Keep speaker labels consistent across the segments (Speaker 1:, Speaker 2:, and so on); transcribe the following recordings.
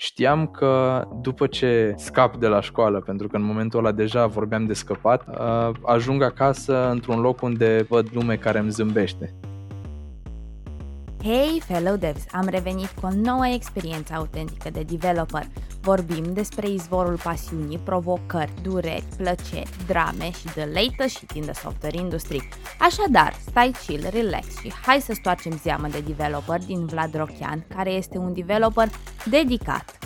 Speaker 1: Știam că după ce scap de la școală, pentru că în momentul ăla deja vorbeam de scăpat, uh, ajung acasă într-un loc unde văd lume care îmi zâmbește.
Speaker 2: Hey, fellow devs! Am revenit cu o nouă experiență autentică de developer. Vorbim despre izvorul pasiunii, provocări, dureri, plăceri, drame și the latest shit in the software industry. Așadar, stai chill, relax și hai să stoarcem zeamă de developer din Vlad Rochian, care este un developer dedicat,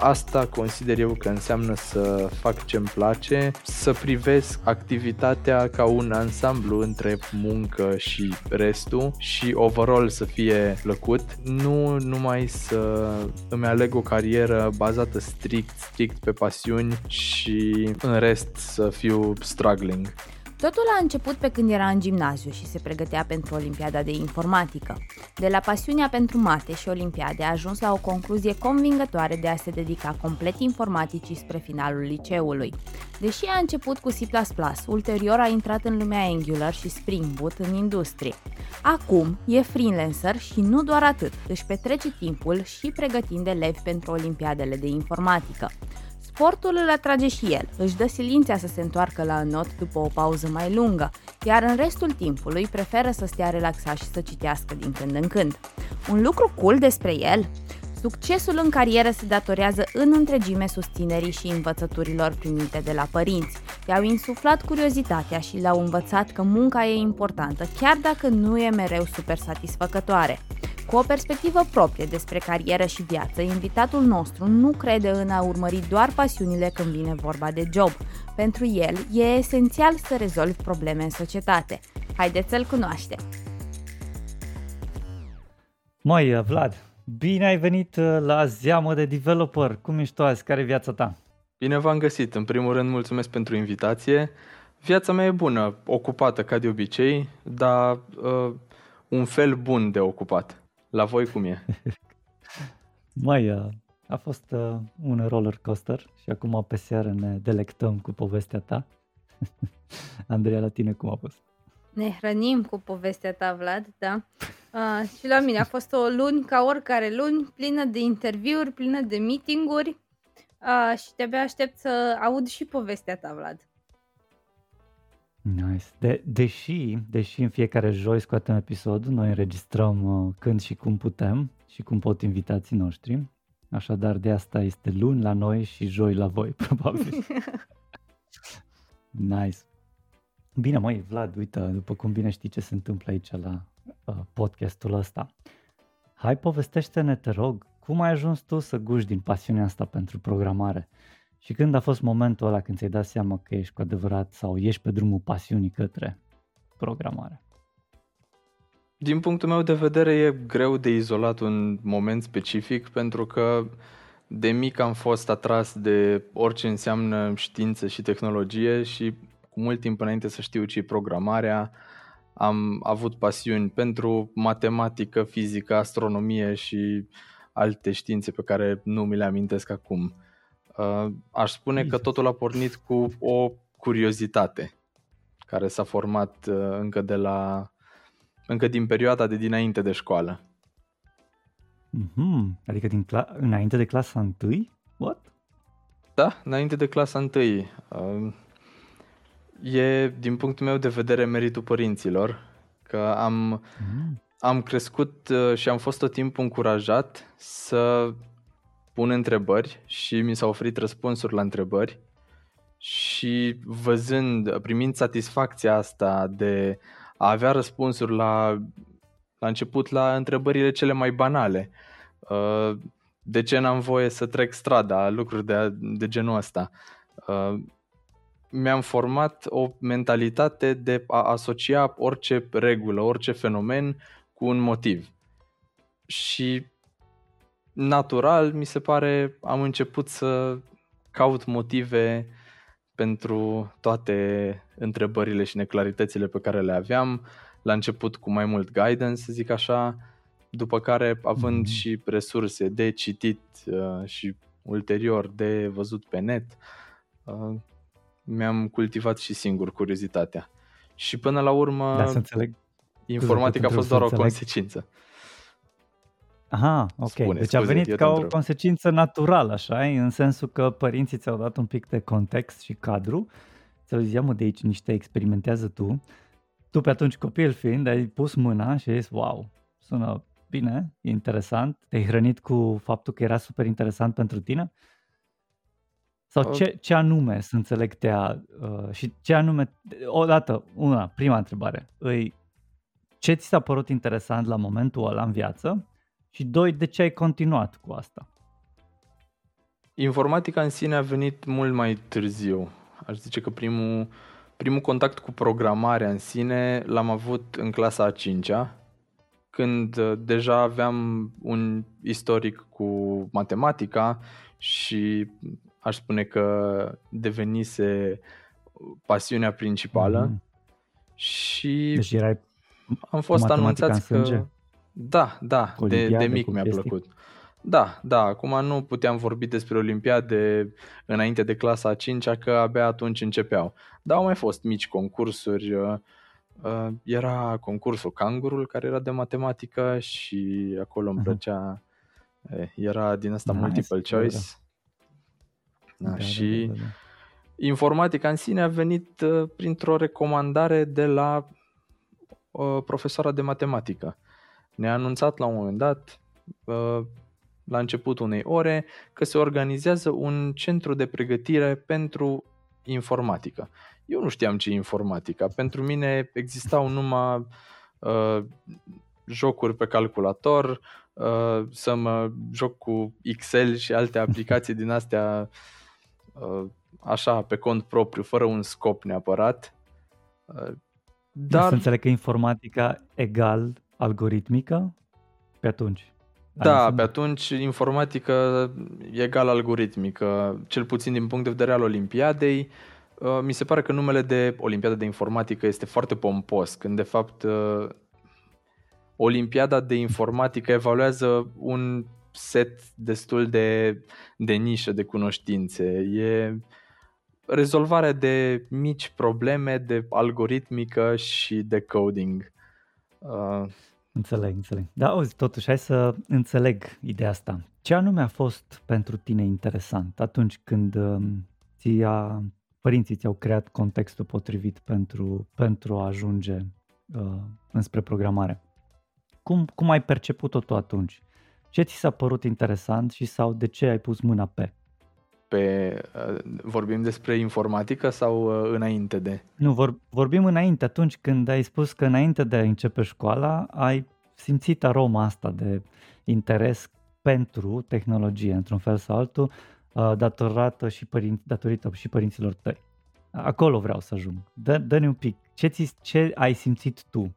Speaker 1: Asta consider eu că înseamnă să fac ce-mi place, să privesc activitatea ca un ansamblu între muncă și restul și overall să fie plăcut, nu numai să îmi aleg o carieră bazată strict, strict pe pasiuni și în rest să fiu struggling.
Speaker 2: Totul a început pe când era în gimnaziu și se pregătea pentru Olimpiada de Informatică. De la pasiunea pentru mate și Olimpiade a ajuns la o concluzie convingătoare de a se dedica complet informaticii spre finalul liceului. Deși a început cu C++, ulterior a intrat în lumea Angular și Spring Boot în industrie. Acum e freelancer și nu doar atât, își petrece timpul și pregătind elevi pentru Olimpiadele de Informatică. Sportul îl atrage și el, își dă silința să se întoarcă la înot după o pauză mai lungă, iar în restul timpului preferă să stea relaxat și să citească din când în când. Un lucru cool despre el? Succesul în carieră se datorează în întregime susținerii și învățăturilor primite de la părinți. I-au insuflat curiozitatea și le-au învățat că munca e importantă, chiar dacă nu e mereu super satisfăcătoare. Cu o perspectivă proprie despre carieră și viață, invitatul nostru nu crede în a urmări doar pasiunile când vine vorba de job. Pentru el, e esențial să rezolvi probleme în societate. Haideți să-l cunoaștem!
Speaker 3: Măi, Vlad, bine ai venit uh, la Zeamă de Developer. Cum ești tu azi? Care e viața ta?
Speaker 1: Bine v-am găsit. În primul rând, mulțumesc pentru invitație. Viața mea e bună, ocupată ca de obicei, dar uh, un fel bun de ocupat. La voi cum e?
Speaker 3: Mai uh, a fost uh, un roller coaster și acum pe seară ne delectăm cu povestea ta. Andreea, la tine cum a fost?
Speaker 2: Ne hrănim cu povestea ta, Vlad, da. Uh, și la mine a fost o luni ca oricare luni, plină de interviuri, plină de meetinguri uh, și de-abia aștept să aud și povestea ta, Vlad.
Speaker 3: Nice. De, deși, deși în fiecare joi scoatem episod, noi înregistrăm uh, când și cum putem și cum pot invitații noștri. Așadar, de asta este luni la noi și joi la voi, probabil. nice. Bine, măi, Vlad, uite, după cum bine știi ce se întâmplă aici la uh, podcastul ăsta. Hai, povestește-ne, te rog, cum ai ajuns tu să guși din pasiunea asta pentru programare? Și când a fost momentul ăla când ți-ai dat seama că ești cu adevărat sau ești pe drumul pasiunii către programare?
Speaker 1: Din punctul meu de vedere e greu de izolat un moment specific pentru că de mic am fost atras de orice înseamnă știință și tehnologie și cu mult timp înainte să știu ce programarea, am avut pasiuni pentru matematică, fizică, astronomie și alte științe pe care nu mi le amintesc acum. Uh, aș spune că totul a pornit cu o curiozitate care s-a format uh, încă de la încă din perioada de dinainte de școală.
Speaker 3: Mm-hmm. Adică din cla- înainte de clasa 1? What?
Speaker 1: Da, înainte de clasa 1. Uh, e, din punctul meu de vedere, meritul părinților, că am, mm. am crescut și am fost tot timpul încurajat să pun întrebări și mi s-au oferit răspunsuri la întrebări și văzând, primind satisfacția asta de a avea răspunsuri la, la început la întrebările cele mai banale. Uh, de ce n-am voie să trec strada, lucruri de, de genul ăsta. Uh, mi-am format o mentalitate de a asocia orice regulă, orice fenomen cu un motiv. Și natural, mi se pare, am început să caut motive pentru toate întrebările și neclaritățile pe care le aveam. La început cu mai mult guidance, să zic așa, după care având mm-hmm. și resurse de citit uh, și ulterior de văzut pe net, uh, mi-am cultivat și singur curiozitatea. Și până la urmă,
Speaker 3: da, să înțeleg.
Speaker 1: informatica a fost doar o consecință.
Speaker 3: Aha, ok.
Speaker 1: Spune,
Speaker 3: deci a
Speaker 1: scuze,
Speaker 3: venit
Speaker 1: eu
Speaker 3: ca
Speaker 1: te
Speaker 3: o
Speaker 1: întreb.
Speaker 3: consecință naturală, așa, în sensul că părinții ți-au dat un pic de context și cadru. Ți-au zis, ia mă de aici niște experimentează tu. Tu pe atunci copil fiind, ai pus mâna și ai zis, wow, sună bine, e interesant. Te-ai hrănit cu faptul că era super interesant pentru tine? Sau
Speaker 1: Uh,
Speaker 3: ce, ce anume, să înțeleg, te-a... Uh, și ce anume... Odată, una, prima întrebare. Îi, ce ți s-a părut interesant la momentul ăla în viață? Și doi, de ce ai continuat cu asta?
Speaker 1: Informatica în sine a venit mult mai târziu. Aș zice că primul, primul contact cu programarea în sine l-am avut în clasa a 5-a, când uh, deja aveam un istoric cu matematica și aș spune că devenise pasiunea principală
Speaker 3: Mhm.
Speaker 1: și
Speaker 3: Deci erai
Speaker 1: am fost
Speaker 3: matematica în
Speaker 1: anunțați
Speaker 3: sânge?
Speaker 1: că... Da, da,
Speaker 3: cu
Speaker 1: de, de
Speaker 3: olimpiade,
Speaker 1: mic
Speaker 3: cu
Speaker 1: mi-a
Speaker 3: chestii?
Speaker 1: plăcut. Da, da, acum nu puteam vorbi despre olimpiade înainte de clasa a 5 că abia atunci începeau. Dar au mai fost mici concursuri. uh, uh, Era concursul Cangurul, care era de matematică și acolo îmi
Speaker 3: Aha.
Speaker 1: plăcea, eh, era din asta
Speaker 3: Nice,
Speaker 1: multiple
Speaker 3: da, da, da.
Speaker 1: choice. Da,
Speaker 3: Da, da,
Speaker 1: și
Speaker 3: da, da, da.
Speaker 1: informatica în sine a venit uh, printr-o recomandare de la uh, profesoara de matematică. Ne-a anunțat la un moment dat, uh, la început unei ore, că se organizează un centru de pregătire pentru informatică. Eu nu știam ce e informatica. Pentru mine existau numai uh, jocuri pe calculator, uh, să mă joc cu Excel și alte aplicații din astea uh, așa, pe cont propriu, fără un scop neapărat. Uh,
Speaker 3: Dar... Să
Speaker 1: Dar
Speaker 3: înțeleg că informatica egal algoritmică pe atunci. Aia
Speaker 1: Da,
Speaker 3: înseamnă?
Speaker 1: pe atunci informatică egal algoritmică, cel puțin din punct de vedere al Olimpiadei. Uh, Mi se pare că numele de Olimpiada de Informatică este foarte pompos, când de fapt uh, Olimpiada de Informatică evaluează un set destul de, de nișă de cunoștințe. E rezolvarea de mici probleme de algoritmică și de coding. Uh,
Speaker 3: Înțeleg, înțeleg. Da, auzi, totuși, hai să înțeleg ideea asta. Ce anume a fost pentru tine interesant atunci când um, ți-a, părinții ți-au creat contextul potrivit pentru, pentru a ajunge uh, înspre programare? Cum, cum ai perceput-o tu atunci? Ce ți s-a părut interesant și sau de ce ai pus mâna pe?
Speaker 1: pe uh, vorbim despre informatică sau uh, înainte de?
Speaker 3: Nu, vor, vorbim înainte, atunci când ai spus că înainte de a începe școala ai simțit aroma asta de interes pentru tehnologie, într-un fel sau altul, uh, datorată și părin- datorită și părinților tăi. Acolo vreau să ajung. Dă, dă-ne un pic. Ce, ți, ce ai simțit tu?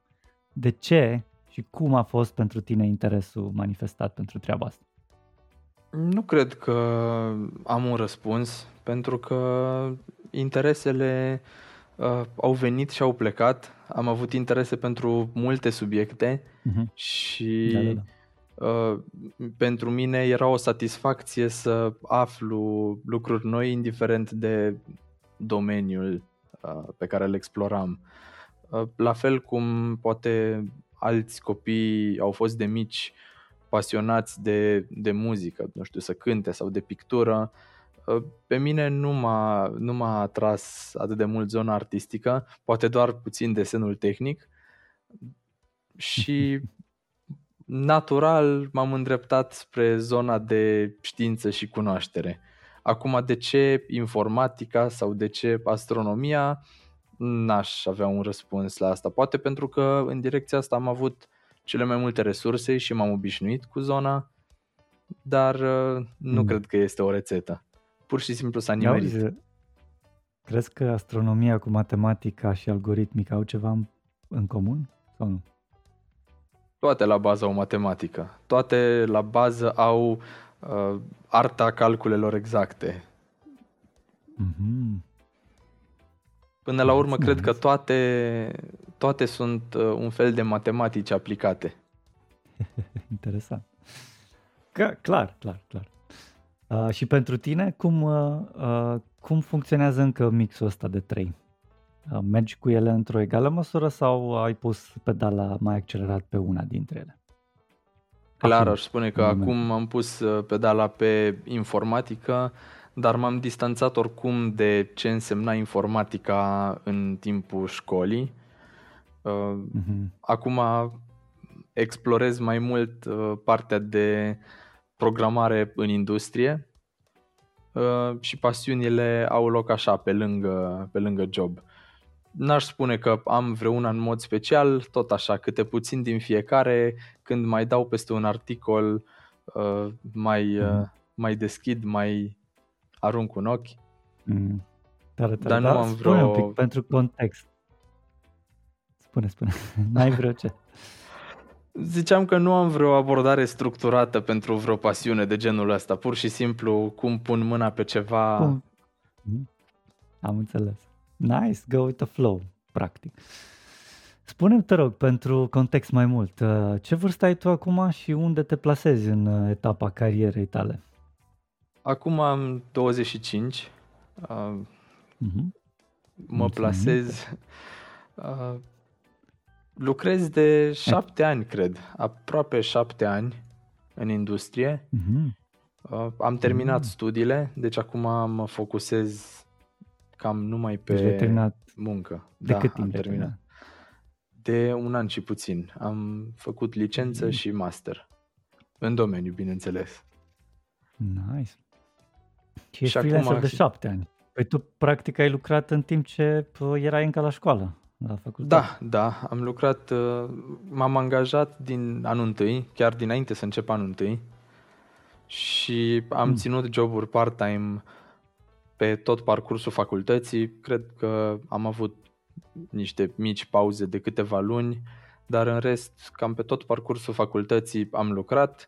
Speaker 3: De ce și cum a fost pentru tine interesul manifestat pentru treaba asta?
Speaker 1: Nu cred că am un răspuns, pentru că interesele uh, au venit și au plecat. Am avut interese pentru multe subiecte
Speaker 3: Uh-huh.
Speaker 1: și
Speaker 3: Da, da, da.
Speaker 1: uh, pentru mine era o satisfacție să aflu lucruri noi, indiferent de domeniul uh, pe care îl exploram. Uh, la fel cum poate alți copii au fost de mici pasionați de, de muzică, nu știu, să cânte sau de pictură. Uh, Pe mine nu m-a, nu m-a atras atât de mult zona artistică, poate doar puțin desenul tehnic și natural m-am îndreptat spre zona de știință și cunoaștere. Acum, de ce informatica sau de ce astronomia? N-aș avea un răspuns la asta. Poate pentru că în direcția asta am avut cele mai multe resurse și m-am obișnuit cu zona, dar uh, nu
Speaker 3: Mm.
Speaker 1: cred că este o rețetă. Pur și simplu s-a
Speaker 3: Auzi,
Speaker 1: nimerit.
Speaker 3: crezi că astronomia cu matematica și algoritmica au ceva în, în comun sau nu?
Speaker 1: Toate la bază au matematică. Toate la bază au uh, arta calculelor exacte.
Speaker 3: Mhm.
Speaker 1: Până la urmă,
Speaker 3: Nice,
Speaker 1: cred că
Speaker 3: nice.
Speaker 1: toate, toate sunt uh, un fel de matematici aplicate.
Speaker 3: Interesant. Că, clar, clar, clar. Uh, și pentru tine, cum, uh, uh, cum funcționează încă mixul ăsta de trei? Uh, mergi cu ele într-o egală măsură sau ai pus pedala mai accelerat pe una dintre ele?
Speaker 1: Clar, aș spune că acum am pus uh, pedala pe informatică, dar m-am distanțat oricum de ce însemna informatica în timpul școlii. Uh-huh. Acum explorez mai mult uh, partea de programare în industrie uh, și pasiunile au loc așa pe lângă, pe lângă job. N-aș spune că am vreuna în mod special, tot așa, câte puțin din fiecare, când mai dau peste un articol, uh, mai, mm. mai deschid, mai arunc un ochi.
Speaker 3: Mm. Tare, tare, Dar nu am vreo... un pic pentru context. Spune, spune. N-ai vreo ce?
Speaker 1: Ziceam că nu am vreo abordare structurată pentru vreo pasiune de genul ăsta. Pur și simplu, cum pun mâna pe ceva... Cum?
Speaker 3: Mhm. Am înțeles. Nice, go with the flow, practic. Spune-mi, te rog, pentru context mai mult, uh, ce vârstă ai tu acum și unde te plasezi în uh, etapa carierei tale?
Speaker 1: Acum am 25. Uh, uh-huh. Mă plasez. Uh, lucrez de șapte ani, cred. Aproape șapte ani în industrie. Uh-huh. Uh, am terminat uh-huh. studiile, deci acum mă focusez cam numai pe deci terminat muncă.
Speaker 3: De
Speaker 1: da,
Speaker 3: cât timp
Speaker 1: am terminat? De un an și puțin. Am făcut licență mm. și master. În domeniu, bineînțeles.
Speaker 3: Nice. Și ești freelancer de șapte ani. Păi tu practic ai lucrat în timp ce erai încă la școală, la facultate.
Speaker 1: Da, da. Am lucrat, uh, m-am angajat din anul întâi, chiar dinainte să încep anul întâi. Și am mm. ținut joburi part-time pe tot parcursul facultății. Cred că am avut niște mici pauze de câteva luni, dar în rest, cam pe tot parcursul facultății am lucrat.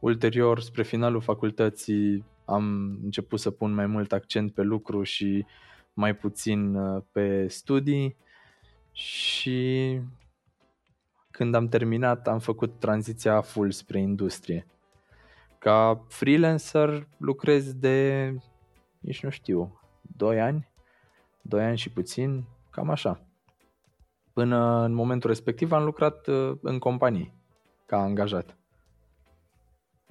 Speaker 1: Ulterior, spre finalul facultății, am început să pun mai mult accent pe lucru și mai puțin uh, pe studii și când am terminat am făcut tranziția full spre industrie. Ca freelancer lucrez de, nici nu știu, 2 ani, 2 ani și puțin, cam așa. Până în momentul respectiv am lucrat uh, în companii, ca angajat.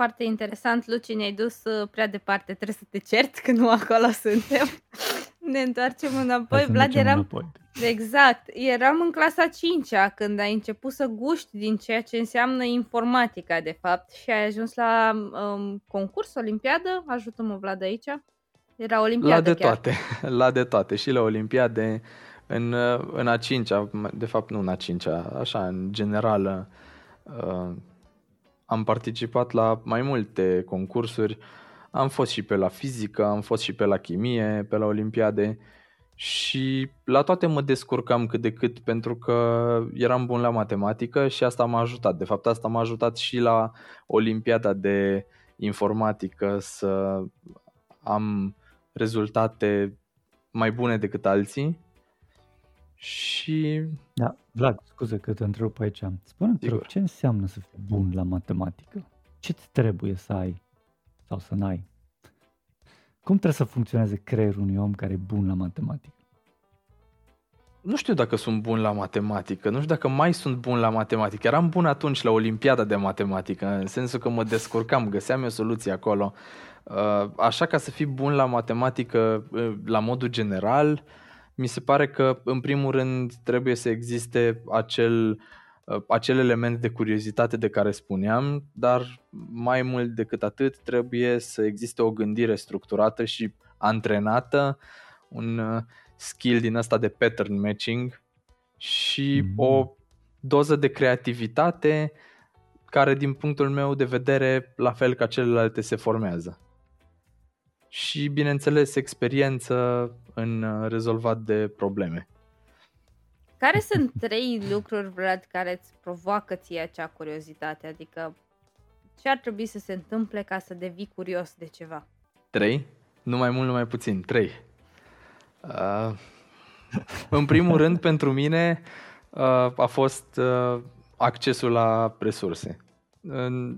Speaker 4: Foarte interesant, Luci, ne-ai dus uh, prea departe, trebuie să te cerți că nu acolo suntem. ne întoarcem înapoi.
Speaker 3: Vlad, eram... Înapoi.
Speaker 4: Exact. Eram în clasa 5 când ai început să guști din ceea ce înseamnă informatica, de fapt, și ai ajuns la um, concurs, olimpiadă. Ajută-mă, Vlad, aici. Era olimpiadă
Speaker 1: La de
Speaker 4: chiar.
Speaker 1: toate, la de toate. Și la olimpiade, în, în a cincea, de fapt nu în a cincea, așa, în general, uh, am participat la mai multe concursuri. Am fost și pe la fizică, am fost și pe la chimie, pe la olimpiade și la toate mă descurcam cât de cât pentru că eram bun la matematică și asta m-a ajutat. De fapt, asta m-a ajutat și la olimpiada de informatică să am rezultate mai bune decât alții și...
Speaker 3: Da, Vlad, scuze că te întreb aici. Spune-mi, rog, ce înseamnă să fii bun la matematică? Ce ți trebuie să ai sau să n-ai? Cum trebuie să funcționeze creierul unui om care e bun la matematică?
Speaker 1: Nu știu dacă sunt bun la matematică, nu știu dacă mai sunt bun la matematică. Eram bun atunci la Olimpiada de Matematică, în sensul că mă descurcam, găseam eu soluții acolo. Uh, așa ca să fii bun la matematică uh, la modul general, mi se pare că în primul rând trebuie să existe acel, uh, acel element de curiozitate de care spuneam, dar mai mult decât atât trebuie să existe o gândire structurată și antrenată, un skill din asta de pattern matching și mm-hmm. o doză de creativitate care din punctul meu de vedere, la fel ca celelalte, se formează și, bineînțeles, experiență în uh, rezolvat de probleme.
Speaker 4: Care sunt trei lucruri, Vlad, care îți provoacă ție acea curiozitate? Adică ce ar trebui să se întâmple ca să devii curios de ceva?
Speaker 1: Trei? Nu mai mult, nu mai puțin. Trei. Uh, în primul rând, pentru mine uh, a fost uh, accesul la resurse. În,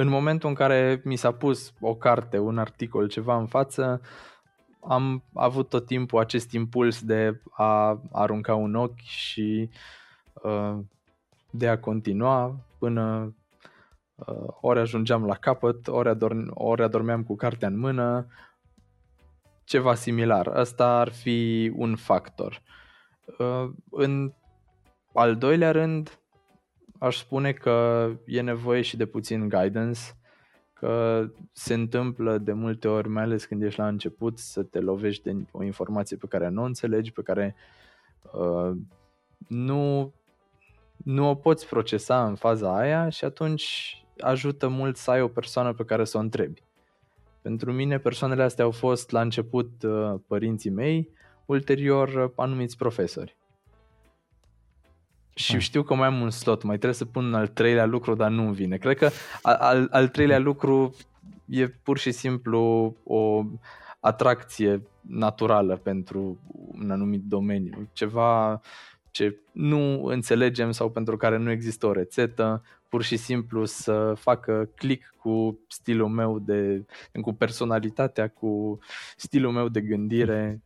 Speaker 1: în momentul în care mi s-a pus o carte, un articol, ceva în față, am avut tot timpul acest impuls de a arunca un ochi și uh, de a continua până ori ajungeam la capăt, ori, adorm- ori adormeam cu cartea în mână, ceva similar. Asta ar fi un factor. În al doilea rând, aș spune că e nevoie și de puțin guidance, că se întâmplă de multe ori, mai ales când ești la început, să te lovești de o informație pe care nu o înțelegi, pe care uh, nu, nu o poți procesa în faza aia și atunci ajută mult să ai o persoană pe care să o întrebi. Pentru mine persoanele astea au fost la început uh, părinții mei, ulterior uh, anumiți profesori. Și ah. știu că mai am un slot, mai trebuie să pun al treilea lucru, dar nu vine. Cred că al, al treilea lucru e pur și simplu o atracție naturală pentru un anumit domeniu. Ceva ce nu înțelegem sau pentru care nu există o rețetă, pur și simplu să facă click cu stilul meu de, cu personalitatea, cu stilul meu de gândire.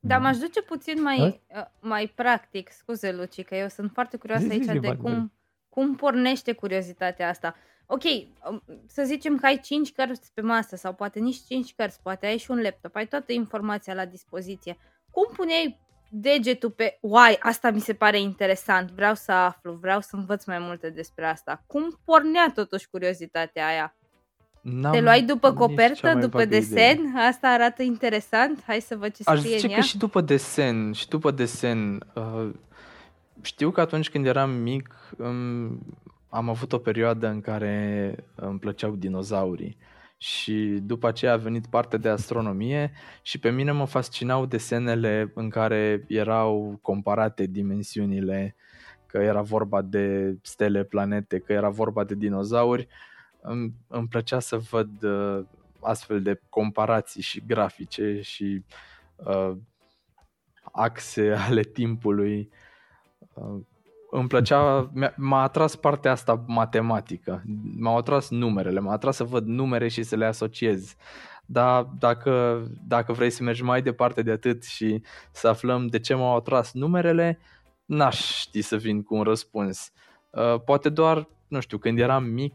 Speaker 4: Da, m-aș duce puțin mai, uh, mai practic, scuze Luci, că eu sunt foarte curioasă zi, aici zi, de cum, cum pornește curiozitatea asta. Ok, um, să zicem că ai 5 cărți pe masă sau poate nici 5 cărți, poate ai și un laptop, ai toată informația la dispoziție. Cum puneai degetul pe, uai, asta mi se pare interesant, vreau să aflu, vreau să învăț mai multe despre asta. Cum pornea totuși curiozitatea aia? N-am Te luai după copertă, după desen? Idee. Asta arată interesant? Hai să văd ce
Speaker 1: Aș
Speaker 4: scrie
Speaker 1: zice
Speaker 4: în ea.
Speaker 1: că și după desen, și după desen. Uh, știu că atunci când eram mic um, am avut o perioadă în care îmi plăceau dinozaurii și după aceea a venit partea de astronomie și pe mine mă fascinau desenele în care erau comparate dimensiunile, că era vorba de stele, planete, că era vorba de dinozauri. Îmi, îmi plăcea să văd uh, astfel de comparații și grafice și uh, axe ale timpului. Uh, îmi plăcea, m-a atras partea asta matematică, m-au atras numerele, m-a atras să văd numere și să le asociez. Dar dacă, dacă vrei să mergi mai departe de atât și să aflăm de ce m-au atras numerele, n-aș ști să vin cu un răspuns. Uh, poate doar, nu știu, când eram mic,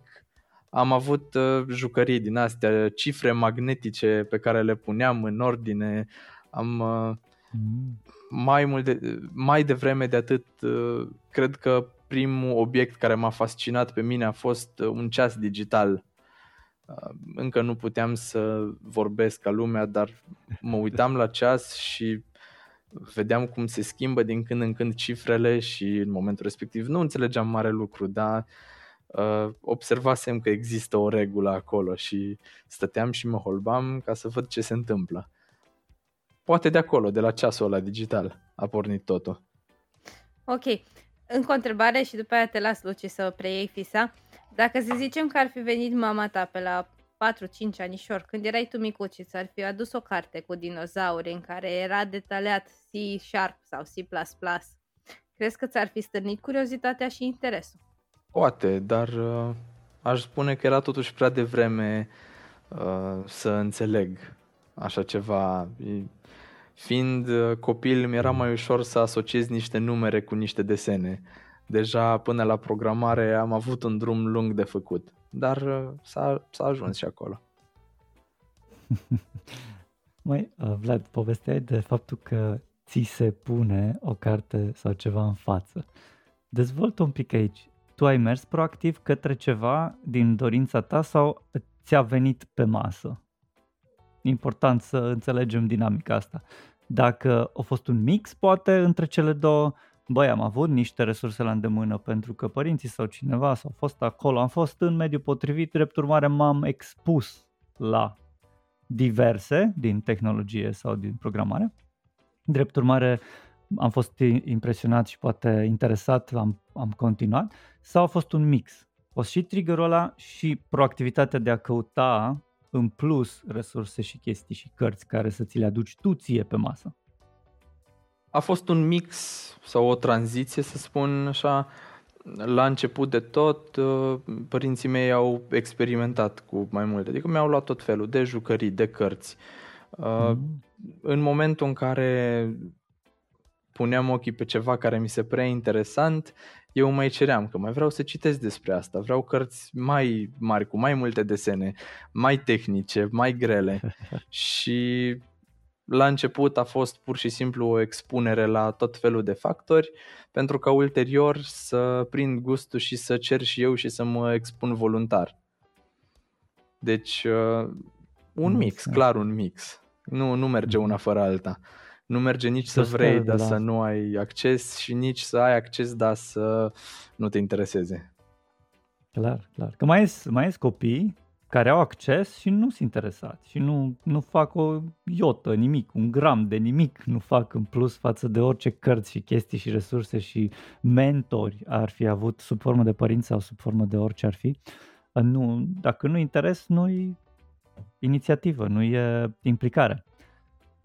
Speaker 1: am avut uh, jucării din astea, cifre magnetice pe care le puneam în ordine, am... Uh, mm mai, mult de, mai devreme de atât, uh, cred că primul obiect care m-a fascinat pe mine a fost uh, un ceas digital. Uh, încă nu puteam să vorbesc ca lumea, dar mă uitam la ceas și vedeam cum se schimbă din când în când cifrele și în momentul respectiv nu înțelegeam mare lucru, dar uh, observasem că există o regulă acolo și stăteam și mă holbam ca să văd ce se întâmplă. Poate de acolo, de la ceasul ăla digital, a pornit totul.
Speaker 4: Ok. Încă o întrebare și după aia te las, Luci, să preiei fisa. Dacă să zicem că ar fi venit mama ta pe la 4-5 anișor, când erai tu micuț și ți-ar fi adus o carte cu dinozauri în care era detaliat C Sharp sau C++, crezi că ți-ar fi stârnit curiozitatea și interesul?
Speaker 1: Poate, dar uh, aș spune că era totuși prea devreme uh, să înțeleg așa ceva. Fiind uh, copil, mi era mai ușor să asociez niște numere cu niște desene. Deja până la programare am avut un drum lung de făcut, dar uh, s-a, s-a ajuns și acolo.
Speaker 3: Mai, uh, Vlad, povesteai de faptul că ți se pune o carte sau ceva în față. Dezvoltă un pic aici. Tu ai mers proactiv către ceva din dorința ta sau ți-a venit pe masă? important să înțelegem dinamica asta. Dacă a fost un mix, poate, între cele două, băi, am avut niște resurse la îndemână pentru că părinții sau cineva s-au fost acolo, am fost în mediul potrivit, drept urmare m-am expus la diverse din tehnologie sau din programare. Drept urmare, am fost impresionat și poate interesat, am, am continuat, sau a fost un mix. O și triggerul ăla și proactivitatea de a căuta în plus resurse și chestii și cărți care să ți le aduci tu ție pe masă?
Speaker 1: A fost un mix sau o tranziție, să spun așa. La început de tot, uh, părinții mei au experimentat cu mai multe, adică mi-au luat tot felul de jucării, de cărți. Mm. În momentul în care puneam ochii pe ceva care mi se prea interesant, eu mai ceream că mai vreau să citesc despre asta, vreau cărți mai mari, cu mai multe desene, mai tehnice, mai grele și la început a fost pur și simplu o expunere la tot felul de factori pentru ca ulterior să prind gustul și să cer și eu și să mă expun voluntar. Deci uh, un mix, clar un mix. Nu, nu merge una fără alta. Nu merge nici să vrei, dar să nu ai acces și nici să ai acces, dar să nu te intereseze.
Speaker 3: Clar, clar. Că mai sunt mai copii care au acces și nu sunt interesați și nu, nu fac o iotă, nimic, un gram de nimic nu fac în plus față de orice cărți și chestii și resurse și mentori ar fi avut sub formă de părinți sau sub formă de orice ar fi. Nu, dacă nu interes, nu-i inițiativă, nu e implicare.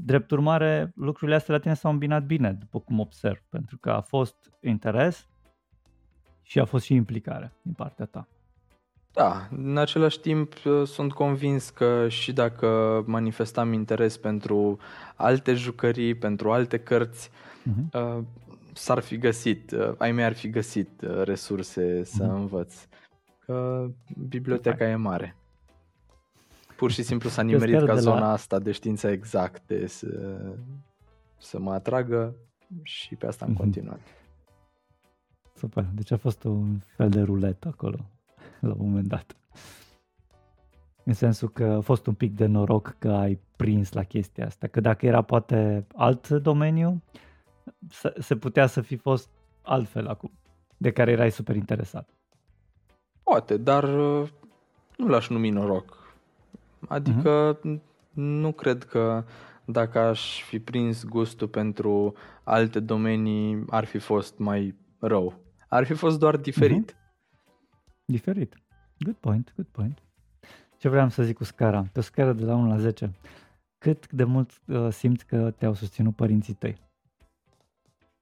Speaker 3: Drept urmare, lucrurile astea la tine s-au îmbinat bine, după cum observ, pentru că a fost interes și a fost și implicare din partea ta.
Speaker 1: Da, în același timp uh, sunt convins că și dacă manifestam interes pentru alte jucării, pentru alte cărți, uh-huh. s-ar fi găsit, uh, ai mei ar fi găsit uh, resurse să uh-huh. învăț. Că biblioteca e mare. Pur și simplu s-a nimerit ca zona la... asta de știință exacte să, să mă atragă și pe asta am uh-huh. continuat.
Speaker 3: Super, deci a fost un fel de ruletă acolo la un moment dat. În sensul că a fost un pic de noroc că ai prins la chestia asta. Că dacă era poate alt domeniu, se putea să fi fost altfel acum, de care erai super interesat.
Speaker 1: Poate, dar uh, nu l-aș numi noroc. Adică uh-huh. nu cred că dacă aș fi prins gustul pentru alte domenii ar fi fost mai rău. Ar fi fost doar diferit. Uh-huh.
Speaker 3: Diferit. Good point, good point. Ce vreau să zic cu scara? Pe o scară de la 1 la 10, cât de mult uh, simți că te-au susținut părinții tăi?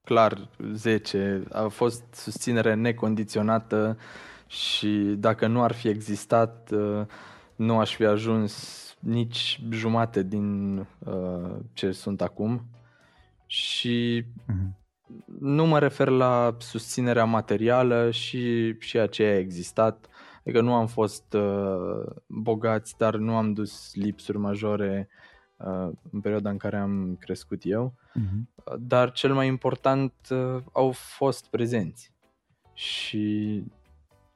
Speaker 1: Clar, 10. A fost susținere necondiționată și dacă nu ar fi existat, uh, nu aș fi ajuns nici jumate din uh, ce sunt acum. Și uh-huh nu mă refer la susținerea materială și, și aceea a existat. Adică nu am fost uh, bogați, dar nu am dus lipsuri majore uh, în perioada în care am crescut eu. Uh-huh. Dar cel mai important uh, au fost prezenți. Și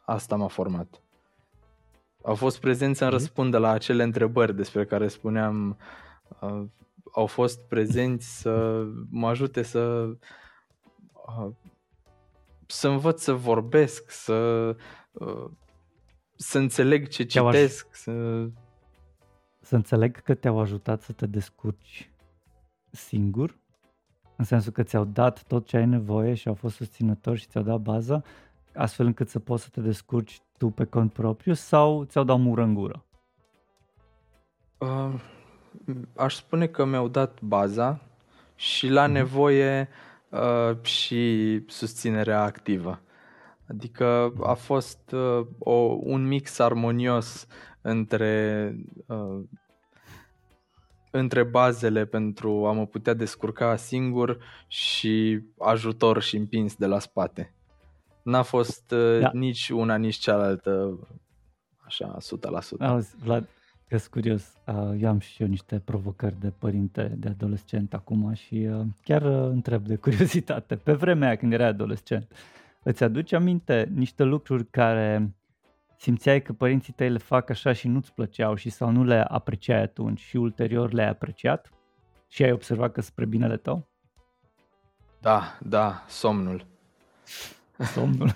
Speaker 1: asta m-a format. Au fost prezenți să-mi răspundă la acele întrebări despre care spuneam. Uh, au fost prezenți să mă ajute să să învăț să vorbesc, să, uh, să înțeleg ce citesc. Aj- să...
Speaker 3: să înțeleg că te-au ajutat să te descurci singur, în sensul că ți-au dat tot ce ai nevoie și au fost susținători și ți-au dat baza, astfel încât să poți să te descurci tu pe cont propriu sau ți-au dat mură în gură?
Speaker 1: Uh, aș spune că mi-au dat baza și la uh-huh. nevoie uh, uh, și susținerea activă. Adică a fost uh, o, un mix armonios între, uh, între bazele pentru a mă putea descurca singur și ajutor și împins de la spate. N-a fost uh, da. nici una, nici cealaltă așa 100%.
Speaker 3: Auzi, Vlad, că curios, eu am și eu niște provocări de părinte, de adolescent acum și chiar întreb de curiozitate. Pe vremea aia când erai adolescent, îți aduce aminte niște lucruri care simțeai că părinții tăi le fac așa și nu-ți plăceau și sau nu le apreciai atunci și ulterior le-ai apreciat și ai observat că spre binele tău?
Speaker 1: Da, da, somnul.
Speaker 3: Somnul?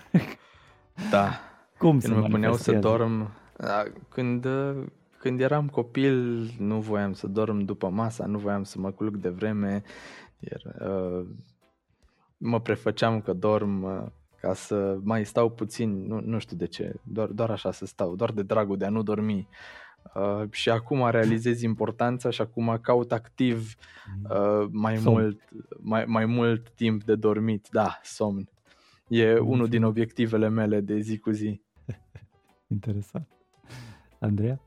Speaker 1: da.
Speaker 3: Cum
Speaker 1: când mă puneau să dorm, când când eram copil, nu voiam să dorm după masa, nu voiam să mă culc de vreme, iar uh, mă prefăceam că dorm uh, ca să mai stau puțin, nu, nu știu de ce, doar, doar așa să stau, doar de dragul de a nu dormi. Uh, și acum realizez importanța și acum caut activ uh, mai, somn. mult, mai, mai mult timp de dormit. Da, somn. E unul din obiectivele mele de zi cu zi.
Speaker 3: Interesant. Andreea?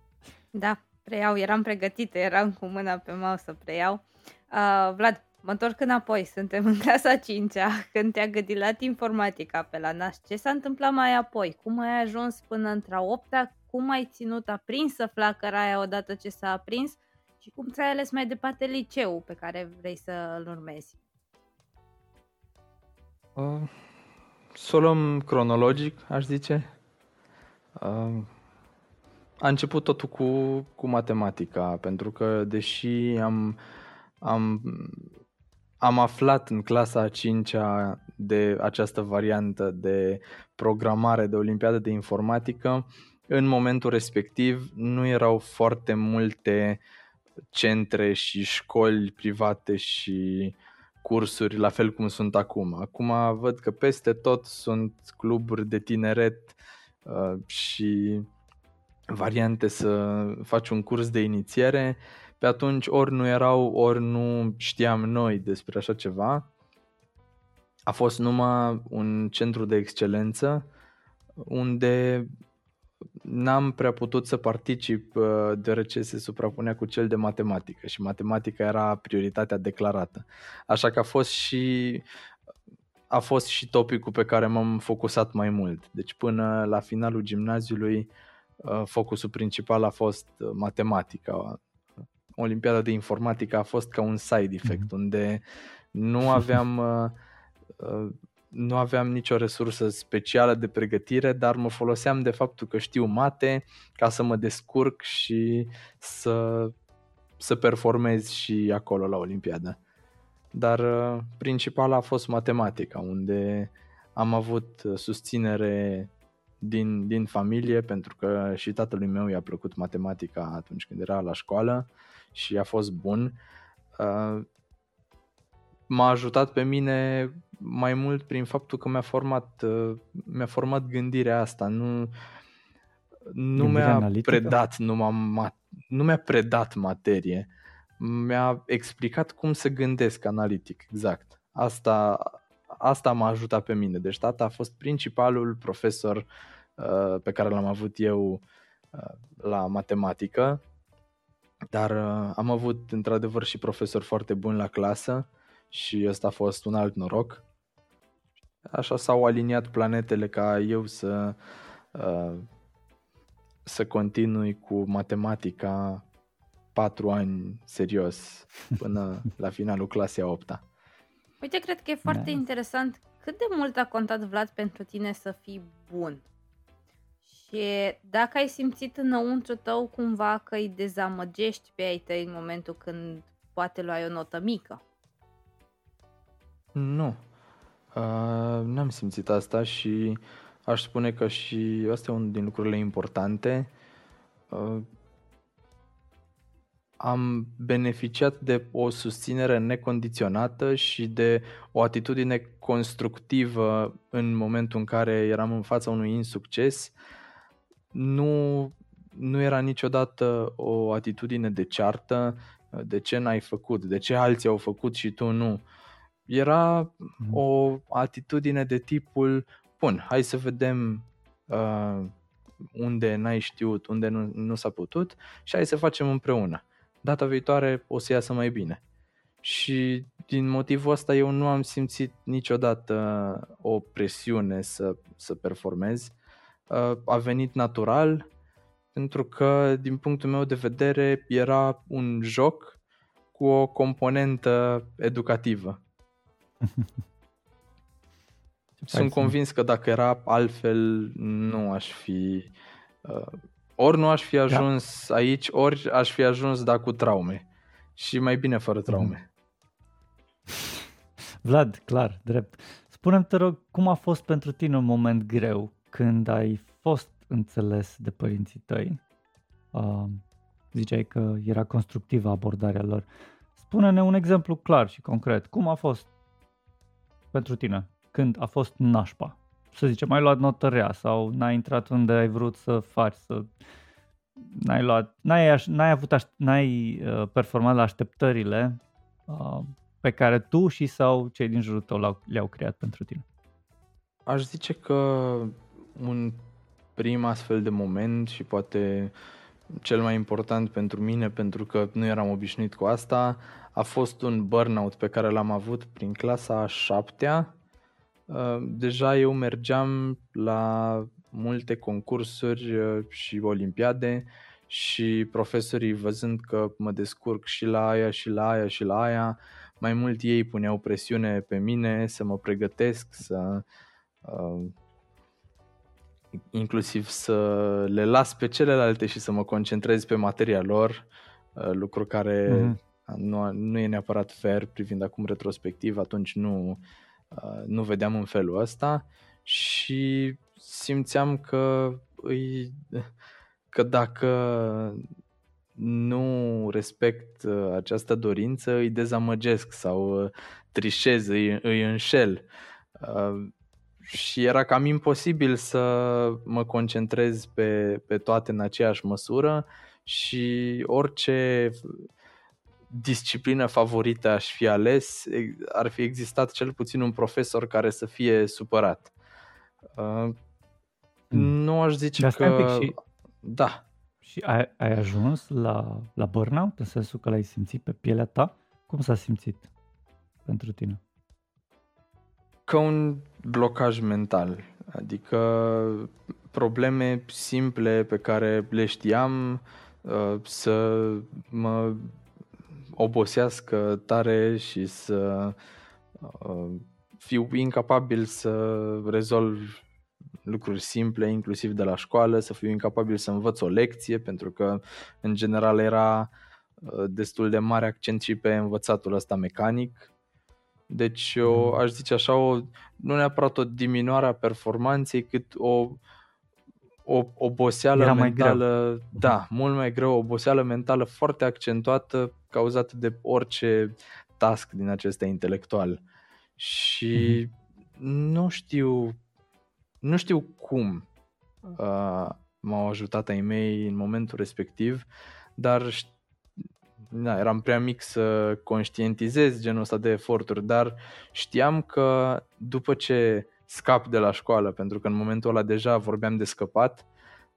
Speaker 4: Da, preiau, eram pregătită, eram cu mâna pe mouse să preiau. Uh, Vlad, mă întorc înapoi, suntem în clasa 5-a, când te-a gâdilat informatica pe la naș. Ce s-a întâmplat mai apoi? Cum ai ajuns până într-a 8-a? Cum ai ținut aprinsă flacăra aia odată ce s-a aprins? Și cum ți-ai ales mai departe liceul pe care vrei să-l urmezi?
Speaker 1: Uh, să o luăm cronologic, aș zice. Uh, a început totul cu, cu matematica, pentru că deși am, am, am aflat în clasa a 5 de această variantă de programare de Olimpiadă de Informatică, în momentul respectiv nu erau foarte multe centre și școli private și cursuri la fel cum sunt acum. Acum văd că peste tot sunt cluburi de tineret uh, și variante să faci un curs de inițiere. Pe atunci ori nu erau, ori nu știam noi despre așa ceva. A fost numai un centru de excelență unde n-am prea putut să particip uh, deoarece se suprapunea cu cel de matematică și matematica era prioritatea declarată. Așa că a fost și a fost și topicul pe care m-am focusat mai mult. Deci până la finalul gimnaziului uh, focusul principal a fost uh, matematica. Olimpiada de informatică a fost ca un side effect mm-hmm. unde nu aveam nu aveam nicio resursă specială de pregătire, dar mă foloseam de faptul că știu mate ca să mă descurc și să, să performez și acolo la Olimpiadă. Dar uh, principal a fost matematica, unde am avut uh, susținere din, din familie, pentru că și tatălui meu i-a plăcut matematica atunci când era la școală și a fost bun. Uh, m-a ajutat pe mine mai mult prin faptul că mi-a format, uh, mi-a format gândirea asta, nu, nu mi-a analitică? predat, nu, m-a, nu mi-a predat materie, mi-a explicat cum să gândesc analitic, exact. Asta, asta m-a ajutat pe mine. Deci tata a fost principalul profesor uh, pe care l-am avut eu uh, la matematică, dar uh, am avut într-adevăr și profesori foarte buni la clasă și ăsta a fost un alt noroc. Așa s-au aliniat planetele ca eu să uh, să continui cu matematica patru ani serios până la finalul clasei a 8
Speaker 4: Uite, cred că e foarte da. interesant cât de mult a contat Vlad pentru tine să fii bun. Și dacă ai simțit înăuntru tău cumva că îi dezamăgești pe ai tăi în momentul când poate luai o notă mică.
Speaker 1: Nu. Uh, n-am simțit asta și aș spune că și asta e unul din lucrurile importante. Uh, am beneficiat de o susținere necondiționată și de o atitudine constructivă în momentul în care eram în fața unui insucces. Nu, nu era niciodată o atitudine de ceartă, de ce n-ai făcut, de ce alții au făcut și tu nu. Uh, era mhm. o atitudine de tipul, bun, hai să vedem uh, unde n-ai știut, unde nu, nu s-a putut și hai să facem împreună. Data viitoare o să iasă mai bine. Și din motivul ăsta eu nu am simțit niciodată o presiune să, să performez. Uh, a venit natural pentru că, din punctul meu de vedere, era un joc cu o componentă educativă. Sunt convins că dacă era altfel, nu aș fi... Uh, ori nu aș fi da. ajuns da. aici, ori aș fi ajuns, da, cu traume. Și mai bine fără traume.
Speaker 3: Vlad, clar, drept. Spune-mi, te rog, cum a fost pentru tine un moment greu când ai fost înțeles de părinții tăi? Uh, ziceai că era constructivă abordarea lor. Spune-ne un exemplu clar și concret. Cum a fost pentru tine când a fost nașpa? Să zicem, ai luat notă rea sau n-ai intrat unde ai vrut să faci, să n-ai luat, n-ai, n-ai avut, aș, n-ai uh, performat la așteptările uh, pe care tu și sau cei din jurul tău le-au creat pentru tine?
Speaker 1: Aș zice că un prim astfel de moment și poate cel mai important pentru mine, pentru că nu eram obișnuit cu asta, a fost un burnout pe care l-am avut prin clasa a șaptea. Uh, deja eu mergeam la multe concursuri uh, și olimpiade și profesorii văzând că mă descurc și la aia și la aia și la aia, mai mult ei puneau presiune pe mine să mă pregătesc, să uh, inclusiv să le las pe celelalte și să mă concentrez pe materia lor, uh, lucru care mm-hmm. Nu, nu e neapărat fair privind acum retrospectiv, atunci nu, uh, nu vedeam în felul ăsta și simțeam că îi, că dacă nu respect uh, această dorință, îi dezamăgesc sau trișez, îi, îi înșel. Și era cam imposibil să mă concentrez pe, pe toate în aceeași măsură și orice disciplină favorită aș fi ales, ar fi existat cel puțin un profesor care să fie supărat. Uh, mm. Nu aș zice Dar că... Și... Da.
Speaker 3: Și ai, ai ajuns la, la burnout, în sensul că l-ai simțit pe pielea ta? Cum s-a simțit pentru tine?
Speaker 1: ca un blocaj mental, adică probleme simple pe care le știam uh, să mă obosească tare și să uh, fiu incapabil să rezolv lucruri simple, inclusiv de la școală, să fiu incapabil să învăț o lecție, pentru că în general era uh, destul de mare accent și pe învățatul ăsta mecanic deci eu mm. aș zice așa, o, nu neapărat o diminuare a performanței, cât o, o oboseală Era mentală, mai da, mult mai greu, o oboseală mentală foarte accentuată, cauzată de orice task din acesta intelectual. Și mm-hmm. nu știu, nu știu cum uh, m-au ajutat ai mei în momentul respectiv, dar știu da, eram prea mic să conștientizez genul ăsta de eforturi, dar știam că după ce scap de la școală, pentru că în momentul ăla deja vorbeam de scăpat,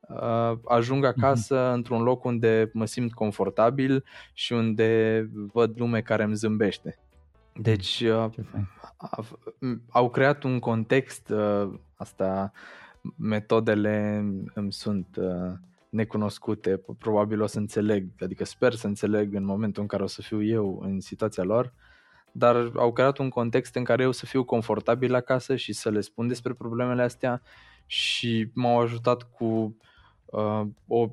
Speaker 1: uh, ajung mhm. acasă mm-hmm. într-un loc unde mă simt confortabil și unde văd lume care îmi zâmbește. Deci uh, au creat un context, uh, asta metodele îmi sunt necunoscute, probabil o să înțeleg, adică sper să înțeleg în momentul în care o să fiu eu în situația lor, dar au creat un context în care eu să fiu confortabil acasă și să le spun despre problemele astea și m-au ajutat cu uh, o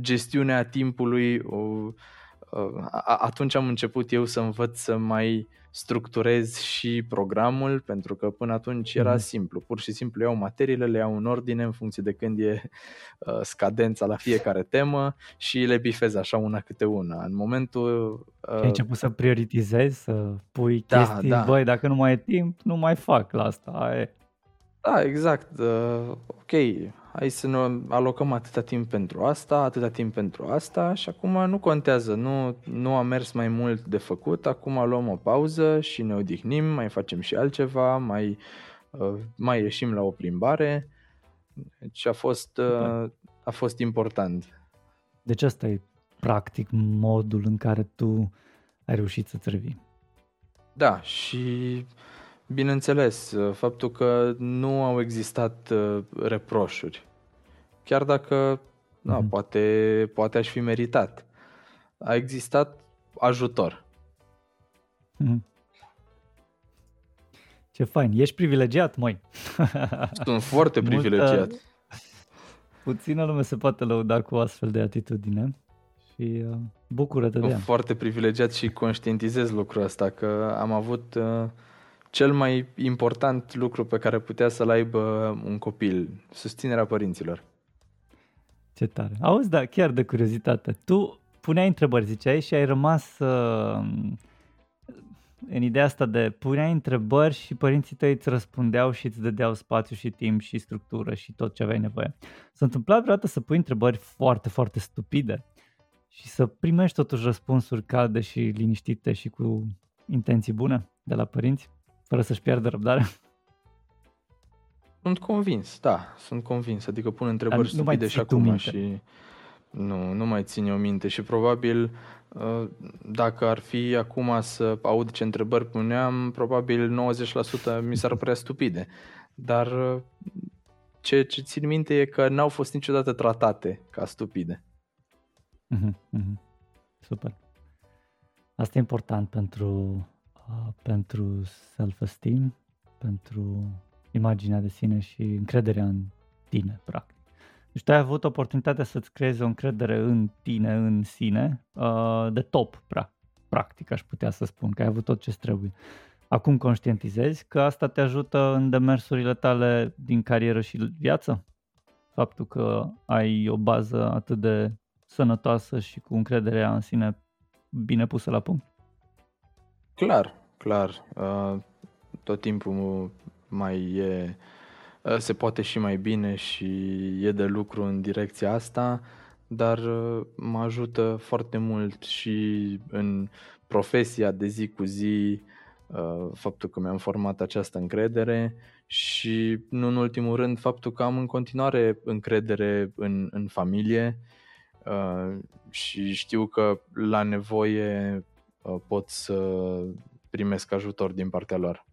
Speaker 1: gestiune a timpului, o, uh, atunci am început eu să învăț să mai structurez și programul, pentru că până atunci era mm. simplu. Pur și simplu iau materiile, le iau în ordine în funcție de când e uh, scadența la fiecare temă și le bifez așa una câte una. În momentul...
Speaker 3: Uh, Ai început să prioritizezi, să pui da, chestii, da. băi, dacă nu mai e timp, nu mai fac la asta. E.
Speaker 1: Da, exact. Uh, ok, hai să ne alocăm atâta timp pentru asta, atâta timp pentru asta și acum nu contează, nu, nu a mers mai mult de făcut, acum luăm o pauză și ne odihnim, mai facem și altceva, mai, uh, mai ieșim la o plimbare. Deci a fost, uh, a fost important.
Speaker 3: Deci asta e practic modul în care tu ai reușit să-ți revii.
Speaker 1: Da, și bineînțeles, faptul că nu au existat uh, reproșuri chiar dacă da, mm-hmm. poate, poate aș fi meritat. A existat ajutor. Mm-hmm.
Speaker 3: Ce fain, ești privilegiat, măi.
Speaker 1: Sunt foarte privilegiat. Multă,
Speaker 3: puțină lume se poate lăuda cu astfel de atitudine și uh, bucură-te Sunt de ea.
Speaker 1: foarte privilegiat și conștientizez lucrul ăsta, că am avut uh, cel mai important lucru pe care putea să-l aibă un copil, susținerea părinților.
Speaker 3: Ce tare. Auzi, da, chiar de curiozitate. Tu puneai întrebări, ziceai, și ai rămas uh, în ideea asta de puneai întrebări și părinții tăi îți răspundeau și îți dădeau spațiu și timp și structură și tot ce aveai nevoie. S-a întâmplat vreodată să pui întrebări foarte, foarte stupide și să primești totuși răspunsuri calde și liniștite și cu intenții bune de la părinți, fără să-și pierdă răbdarea?
Speaker 1: Sunt convins, da, sunt convins. Adică pun întrebări stupide și acum și... Nu, nu mai țin eu minte și probabil uh, dacă ar fi acum să aud ce întrebări puneam, probabil 90% mi s-ar părea stupide. Dar uh, ce, ce țin minte e că n-au fost niciodată tratate ca stupide.
Speaker 3: Mm-hmm, mm-hmm. Super. Asta e important pentru, uh, pentru self-esteem, pentru imaginea de sine și încrederea în tine, practic. Deci tu ai avut oportunitatea să-ți creezi o încredere în tine, în sine, uh, de top, practic, aș putea să spun, că ai avut tot ce trebuie. Acum conștientizezi că asta te ajută în demersurile tale din carieră și viață? Faptul că ai o bază atât de sănătoasă și cu încrederea în sine bine pusă la punct?
Speaker 1: Clar, clar. Uh, tot timpul mai e, uh, se poate și mai bine și e de lucru în direcția asta, dar uh, mă ajută foarte mult și în profesia de zi cu zi, faptul că mi-am format această încredere și, nu în ultimul rând, faptul că am în continuare încredere în, în familie și știu că la nevoie pot să primesc ajutor din partea lor.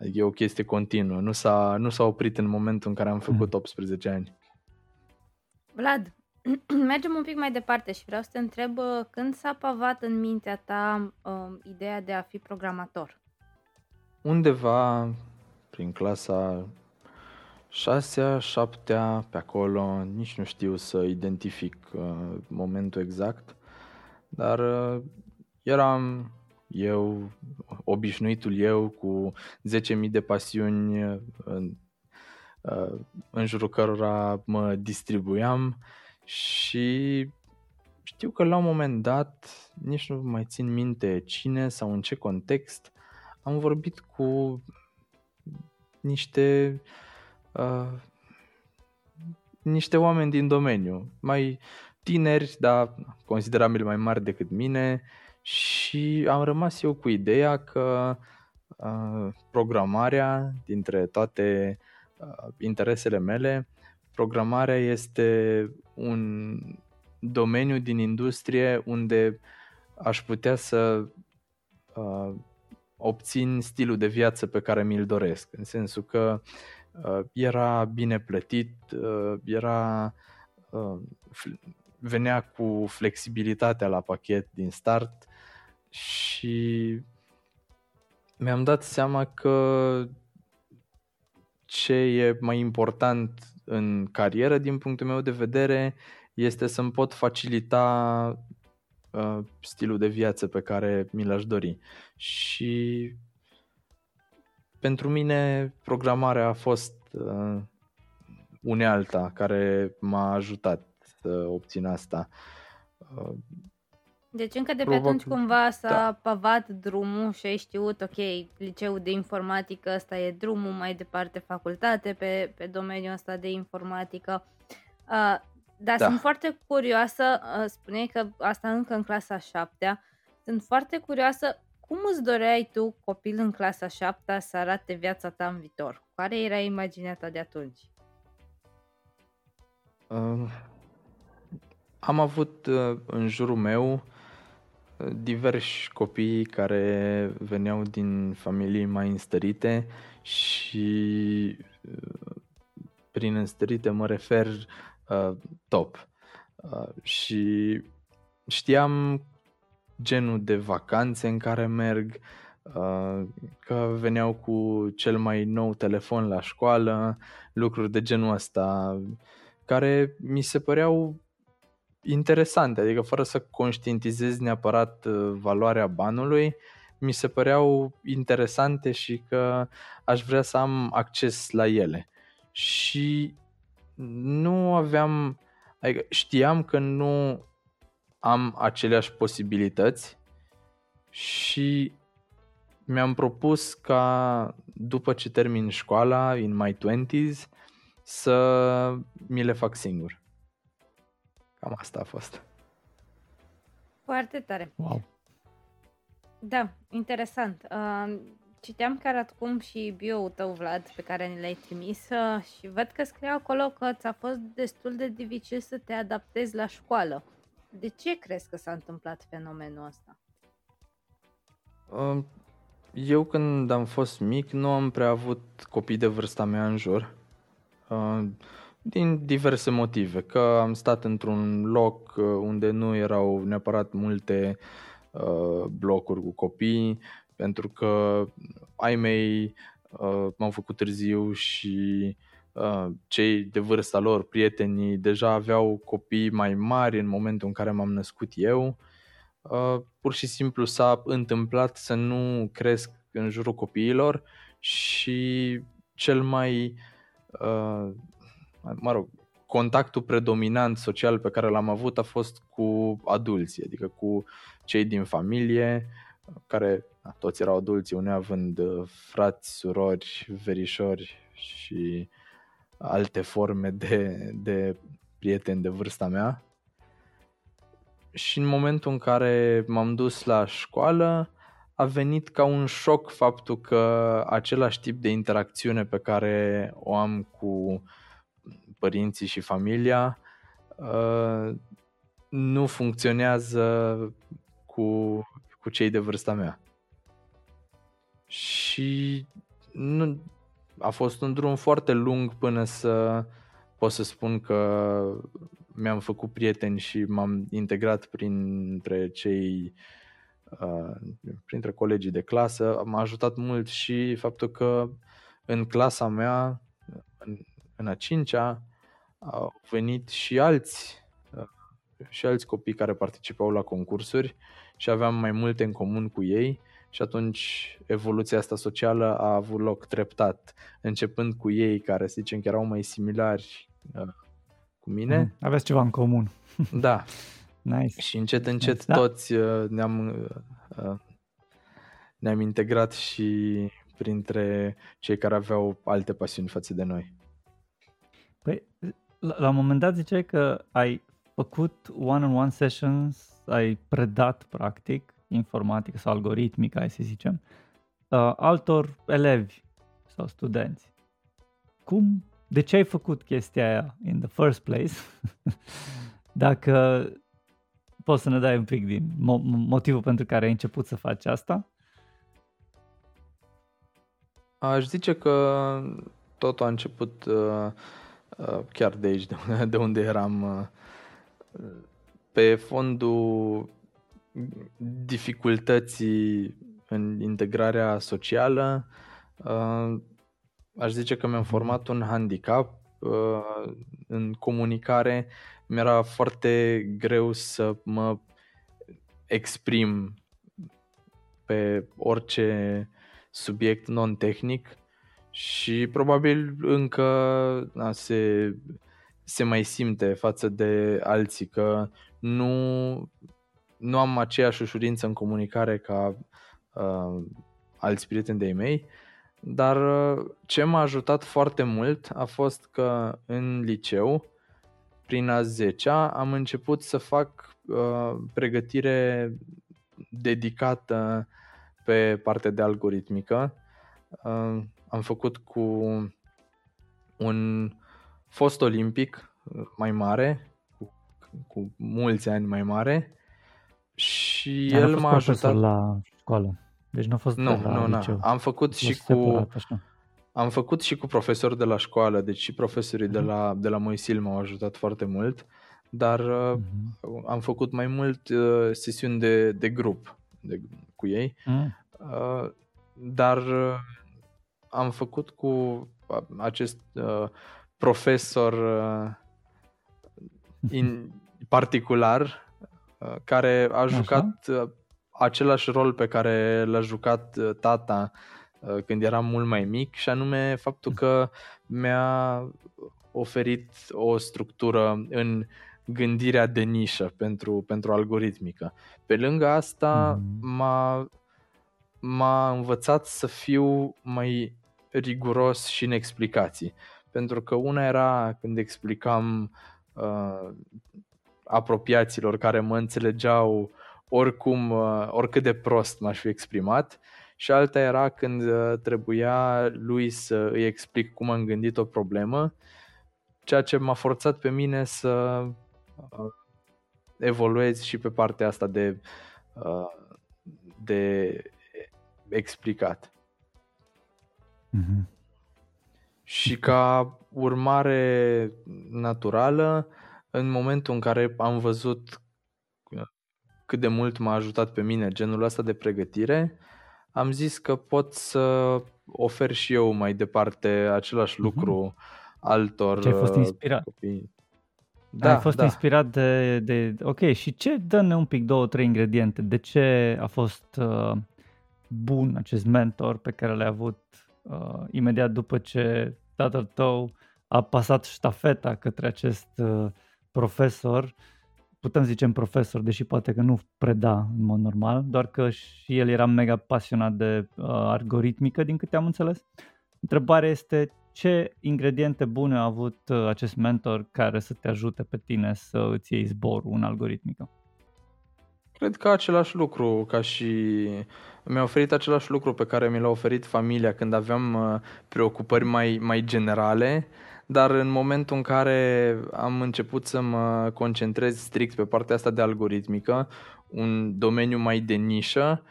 Speaker 1: Adică e o chestie continuă, nu s-a, nu s-a oprit în momentul în care am făcut 18 mm. ani.
Speaker 4: Vlad, mergem un pic mai departe și vreau să te întreb când s-a pavat în mintea ta uh, ideea de a fi programator?
Speaker 1: Undeva prin clasa 6 7 pe acolo, nici nu știu să identific uh, momentul exact, dar uh, eram eu, obișnuitul eu, cu 10.000 de pasiuni în, în jurul cărora mă distribuiam și știu că la un moment dat, nici nu mai țin minte cine sau în ce context, am vorbit cu niște uh, niște oameni din domeniu, mai tineri, dar considerabil mai mari decât mine, și am rămas eu cu ideea că uh, programarea, dintre toate uh, interesele mele, programarea este un domeniu din industrie unde aș putea să uh, obțin stilul de viață pe care mi-l doresc, în sensul că uh, era bine plătit, uh, era uh, venea cu flexibilitatea la pachet din start și mi-am dat seama că ce e mai important în carieră, din punctul meu de vedere, este să-mi pot facilita uh, stilul de viață pe care mi l-aș dori. Și pentru mine programarea a fost uh, unealta care m-a ajutat să obțin asta. Uh,
Speaker 4: deci încă de pe Probabil. atunci cumva s-a da. pavat drumul și ai știut, ok, liceul de informatică, ăsta e drumul, mai departe facultate pe, pe domeniul ăsta de informatică. Uh, dar da. sunt foarte curioasă, uh, spuneai că asta încă în clasa 7 sunt foarte curioasă cum îți doreai tu, copil în clasa 7 să arate viața ta în viitor? Care era imaginea ta de atunci?
Speaker 1: Uh, am avut uh, în jurul meu diversi copii care veneau din familii mai înstărite și prin înstărite mă refer uh, top. Uh, și știam genul de vacanțe în care merg, uh, că veneau cu cel mai nou telefon la școală, lucruri de genul ăsta, care mi se păreau interesante, adică fără să conștientizez neapărat uh, valoarea banului, mi se păreau interesante și că aș vrea să am acces la ele. Și nu aveam, adică știam că nu am aceleași posibilități și mi-am propus ca după ce termin școala, in my 20s, să mi le fac singur. Cam asta a fost.
Speaker 4: Foarte tare.
Speaker 3: Wow.
Speaker 4: Da, interesant. Uh, citeam chiar acum și bio-ul tău, Vlad, pe care ne l-ai trimis uh, și văd că scrie acolo că ți-a fost destul de dificil să te adaptezi la școală. De ce crezi că s-a întâmplat fenomenul ăsta?
Speaker 1: Uh, eu când am fost mic nu am prea avut copii de vârsta mea în jur. Uh, din diverse motive, că am stat într-un loc unde nu erau neapărat multe blocuri cu copii, pentru că ai mei uh, m-au făcut târziu și uh, cei de vârsta lor, prietenii, deja aveau copii mai mari în momentul în care m-am născut eu. Uh, pur și simplu s-a întâmplat să nu cresc în jurul copiilor și cel mai, uh, mă rog, contactul predominant social pe care l-am avut a fost cu adulții, adică cu cei din familie, care da, toți erau adulți, unii având uh, frați, surori, verișori și alte forme de, de prieteni de vârsta mea. Și în momentul în care m-am dus la școală, a venit ca un șoc faptul că același tip de interacțiune pe care o am cu părinții și familia uh, nu funcționează cu, cu cei de vârsta mea. Și nu, a fost un drum foarte lung până să pot să spun că mi-am făcut prieteni și m-am integrat printre cei uh, printre colegii de clasă. M-a ajutat mult și faptul că în clasa mea, în, în a cincea, au venit și alți uh, și alți copii care participau la concursuri și aveam mai multe în comun cu ei și atunci evoluția asta socială a avut loc treptat, începând cu ei care, să zicem, că erau mai similari uh, cu mine. Mm,
Speaker 3: aveți ceva în comun.
Speaker 1: Da.
Speaker 3: nice.
Speaker 1: Și încet, încet nice, da. toți uh, ne-am, uh, ne-am integrat și printre cei care aveau alte pasiuni față de noi.
Speaker 3: Păi, la, la un moment dat ziceai că ai făcut one-on-one sessions, ai predat practic informatică sau algoritmică, hai să zicem, uh, altor elevi sau studenți. Cum, de ce ai făcut chestia aia in the first place? Dacă poți să ne dai un pic din mo- motivul pentru care ai început să faci asta?
Speaker 1: Aș zice că totul a început uh, uh, chiar de aici, de unde, de unde eram. Uh, pe fondul dificultății în integrarea socială, uh, aș zice că mi-am format un handicap uh, în comunicare. Mi-era foarte greu să mă exprim pe orice subiect non-tehnic și probabil încă da, se, se mai simte față de alții că nu nu am aceeași ușurință în comunicare ca uh, alți prieteni de-ai mei, dar uh, ce m-a ajutat foarte mult a fost că în liceu, prin a 10 am început să fac uh, pregătire dedicată pe partea de algoritmică. Uh, am făcut cu un fost olimpic mai mare, cu, cu mulți ani mai mare, și
Speaker 3: Dar
Speaker 1: el m-a ajutat
Speaker 3: la școală. Deci nu a fost
Speaker 1: nu,
Speaker 3: la
Speaker 1: nu,
Speaker 3: liceu.
Speaker 1: Am făcut și cu am făcut și cu profesori de la școală, deci și profesorii uh-huh. de mhm. la de la Moisil m-au ajutat foarte mult, dar uh-huh. am făcut mai mult uh, sesiuni de, de grup de, cu ei. Uh-huh. Uh, dar uh, am făcut cu uh, acest uh, profesor uh, in, particular Uh, care a jucat Așa. Uh, același rol pe care l-a jucat uh, tata când eram mult mai mic și anume faptul că mi-a oferit o structură în gândirea de nișă pentru, pentru algoritmică. Pe lângă asta mm. m-a, m-a învățat să fiu mai riguros și în explicații. Pentru că una era când explicam uh, apropiaților care mă înțelegeau oricum, uh, oricât de prost m-aș fi exprimat și alta era când uh, trebuia lui să îi explic cum am gândit o problemă, ceea ce m-a forțat pe mine să uh, evoluez și pe partea asta de, de explicat. Mm-hmm. Și ca urmare naturală, în momentul în care am văzut cât de mult m-a ajutat pe mine genul ăsta de pregătire, am zis că pot să ofer și eu mai departe același uh-huh. lucru altor
Speaker 3: Ce ai fost inspirat. copii. Da, ai fost da. inspirat de, de... Ok, și ce? Dă-ne un pic două, trei ingrediente. De ce a fost uh, bun acest mentor pe care l-ai avut uh, imediat după ce tatăl tău a pasat ștafeta către acest uh, profesor, putem zice în profesor, deși poate că nu preda în mod normal, doar că și el era mega pasionat de uh, algoritmică, din câte am înțeles. Întrebarea este ce ingrediente bune a avut uh, acest mentor care să te ajute pe tine să îți iei zborul în algoritmică?
Speaker 1: Cred că același lucru, ca și mi-a oferit același lucru pe care mi l-a oferit familia când aveam uh, preocupări mai, mai generale, dar în momentul în care am început să mă concentrez strict pe partea asta de algoritmică, un domeniu mai de nișă,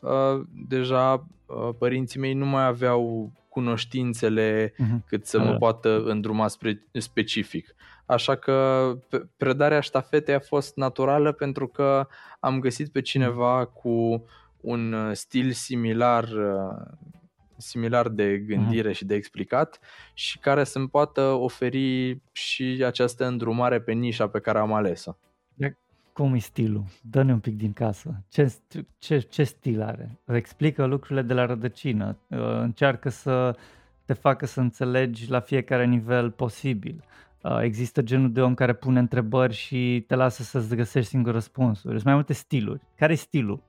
Speaker 1: uh, deja uh, părinții mei nu mai aveau cunoștințele uh-huh. cât să mă da. poată îndruma spre specific. Așa că predarea ștafetei a fost naturală pentru că am găsit pe cineva cu un uh, stil similar uh, similar de gândire uh-huh. și de explicat și care să-mi poată oferi și această îndrumare pe nișa pe care am ales-o.
Speaker 3: Cum e stilul? Dă-ne un pic din casă. Ce, ce, ce stil are? Explică lucrurile de la rădăcină. Uh, încearcă să te facă să înțelegi la fiecare nivel posibil. Există genul de om care pune întrebări și te lasă să-ți găsești singur răspunsuri. Sunt mai multe stiluri. Care e stilul?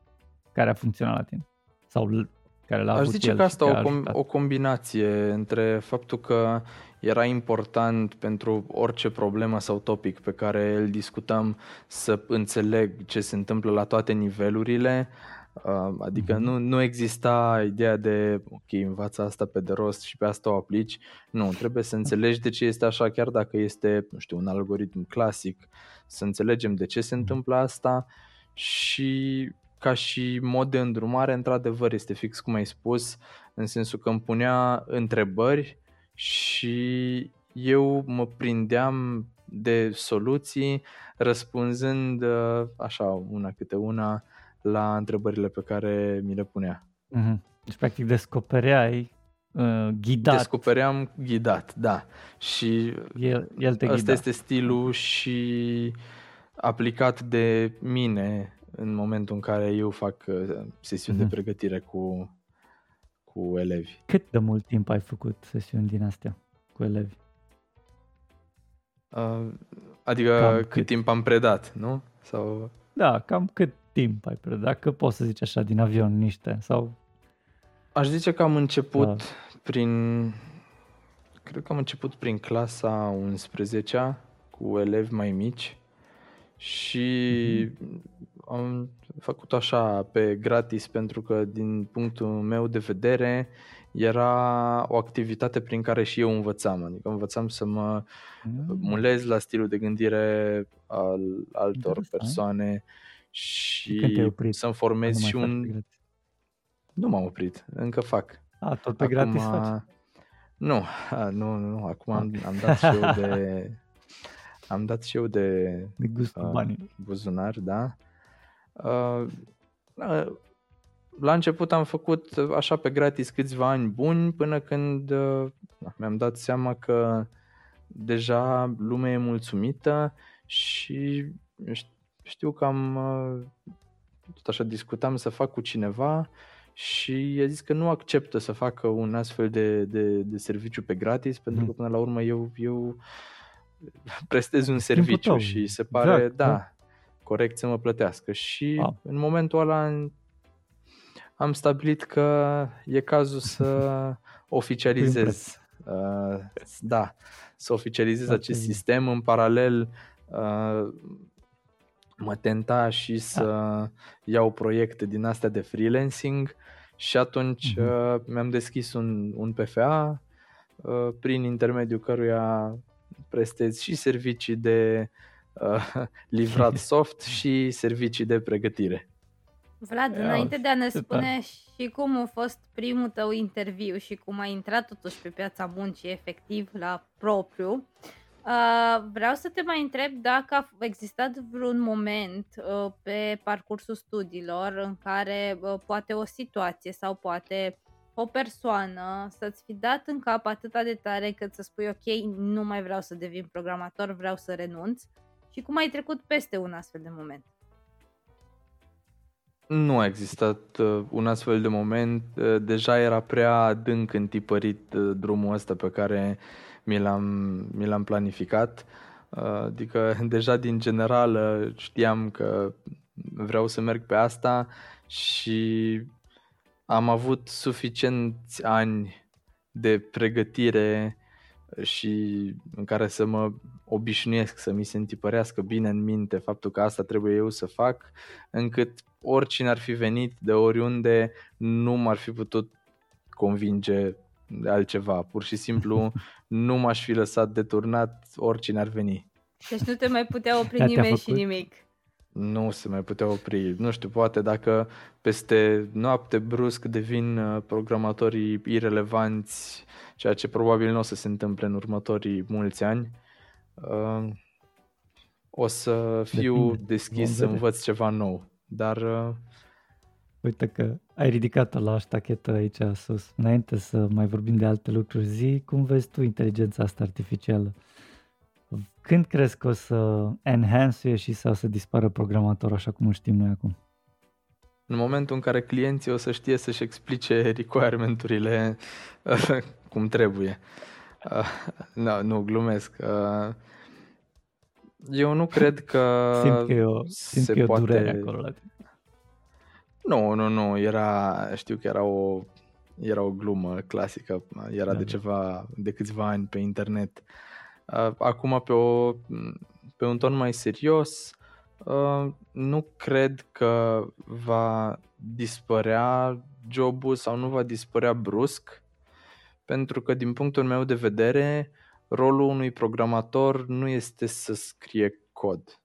Speaker 3: care a funcționat la tine? Sau care l-a
Speaker 1: Aș
Speaker 3: avut
Speaker 1: zice
Speaker 3: el
Speaker 1: că asta o, com- o combinație între faptul că era important pentru orice problemă sau topic pe care îl discutam să înțeleg ce se întâmplă la toate nivelurile, uh, Adică mm-hmm. nu, nu exista ideea de, ok, învață asta pe de rost și pe asta o aplici. Nu, trebuie să înțelegi de ce este așa, chiar dacă este, nu știu, un algoritm clasic, să înțelegem de ce se mhm. întâmplă asta și ca și mod de îndrumare, într-adevăr, este fix cum ai spus, în sensul că îmi punea întrebări și eu mă prindeam de soluții răspunzând uh, așa una câte una la întrebările pe care mi le punea.
Speaker 3: Mm-hmm. Deci practic descopereai uh, ghidat.
Speaker 1: Descopeream ghidat, da. Și
Speaker 3: el, el te
Speaker 1: ăsta
Speaker 3: ghida.
Speaker 1: este stilul și aplicat de mine în momentul în care eu fac uh, sesiuni mm-hmm. de mhm. pregătire cu, cu elevi.
Speaker 3: Cât de mult timp ai făcut sesiuni din astea cu elevi?
Speaker 1: Uh, adică cam cât, cât timp am predat, nu? Sau...
Speaker 3: Da, cam cât timp ai predat, dacă poți să zici așa din avion niște sau...
Speaker 1: Aș zice că am început da. prin... Cred că am început prin clasa 11 cu elevi mai mici și mm-hmm am făcut așa pe gratis pentru că din punctul meu de vedere era o activitate prin care și eu învățam, adică învățam să mă mm. mulez la stilul de gândire al altor persoane și să-mi formez și un... Nu m-am oprit, încă fac.
Speaker 3: A, tot pe acum, gratis faci?
Speaker 1: Nu, a, nu, nu, acum am, am dat și eu de... Am dat și eu de,
Speaker 3: de gustul uh, banii.
Speaker 1: buzunar, da. Uh, la început am făcut așa pe gratis câțiva ani buni până când uh, mi-am dat seama că deja lumea e mulțumită și știu că am uh, tot așa discutam să fac cu cineva și i-a zis că nu acceptă să facă un astfel de, de, de serviciu pe gratis pentru că mm. până la urmă eu, eu prestez un serviciu și se pare, exact, da, da corect să mă plătească. Și ah. în momentul ăla am stabilit că e cazul să oficializez. Uh, da, să oficializez acest sistem. În paralel uh, mă tenta și să da. iau proiecte din astea de freelancing Și atunci uh-huh. mi-am deschis un, un PFA uh, prin intermediul căruia prestez și servicii de uh, livrat soft și servicii de pregătire.
Speaker 4: Vlad, Ia, înainte de a ne spune și cum a fost primul tău interviu și cum ai intrat totuși pe piața muncii efectiv la propriu, uh, vreau să te mai întreb dacă a existat vreun moment uh, pe parcursul studiilor în care uh, poate o situație sau poate o persoană să-ți fi dat în cap atâta de tare cât să spui ok, nu mai vreau să devin programator, vreau să renunț și cum ai trecut peste un astfel de moment?
Speaker 1: Nu a existat uh, un astfel de moment. Uh, deja era prea adânc întipărit uh, drumul ăsta pe care mi l-am, mi l-am planificat. Uh, adică deja din general uh, știam că vreau să merg pe asta și am avut suficienți ani de pregătire și în care să mă obișnuiesc, să mi se întipărească bine în minte faptul că asta trebuie eu să fac, încât oricine ar fi venit de oriunde nu m-ar fi putut convinge de altceva. Pur și simplu nu m-aș fi lăsat deturnat oricine ar veni.
Speaker 4: Deci nu te mai putea opri nimeni și nimic
Speaker 1: nu se mai putea opri. Nu știu, poate dacă peste noapte brusc devin uh, programatorii irelevanți, ceea ce probabil nu o să se întâmple în următorii mulți ani, uh, o să fiu Depinde. deschis să învăț ceva nou. Dar... Uh,
Speaker 3: Uite că ai ridicat-o la ștachetă aici sus. Înainte să mai vorbim de alte lucruri, zi cum vezi tu inteligența asta artificială? Când crezi că o să enhance și să, să dispară programator așa cum o știm noi acum?
Speaker 1: În momentul în care clienții o să știe să-și explice requirement-urile cum trebuie. Uh, no, nu, glumesc. Uh, eu nu cred că
Speaker 3: simt că eu, simt se că poate... durere acolo la
Speaker 1: Nu, nu, nu, era, știu că era o, era o glumă clasică, era da, de da. ceva, de câțiva ani pe internet. Uh, Acum, pe, o, pe un ton mai serios, nu cred că va dispărea jobul sau nu va dispărea brusc, pentru că, din punctul meu de vedere, rolul unui programator nu este să scrie cod.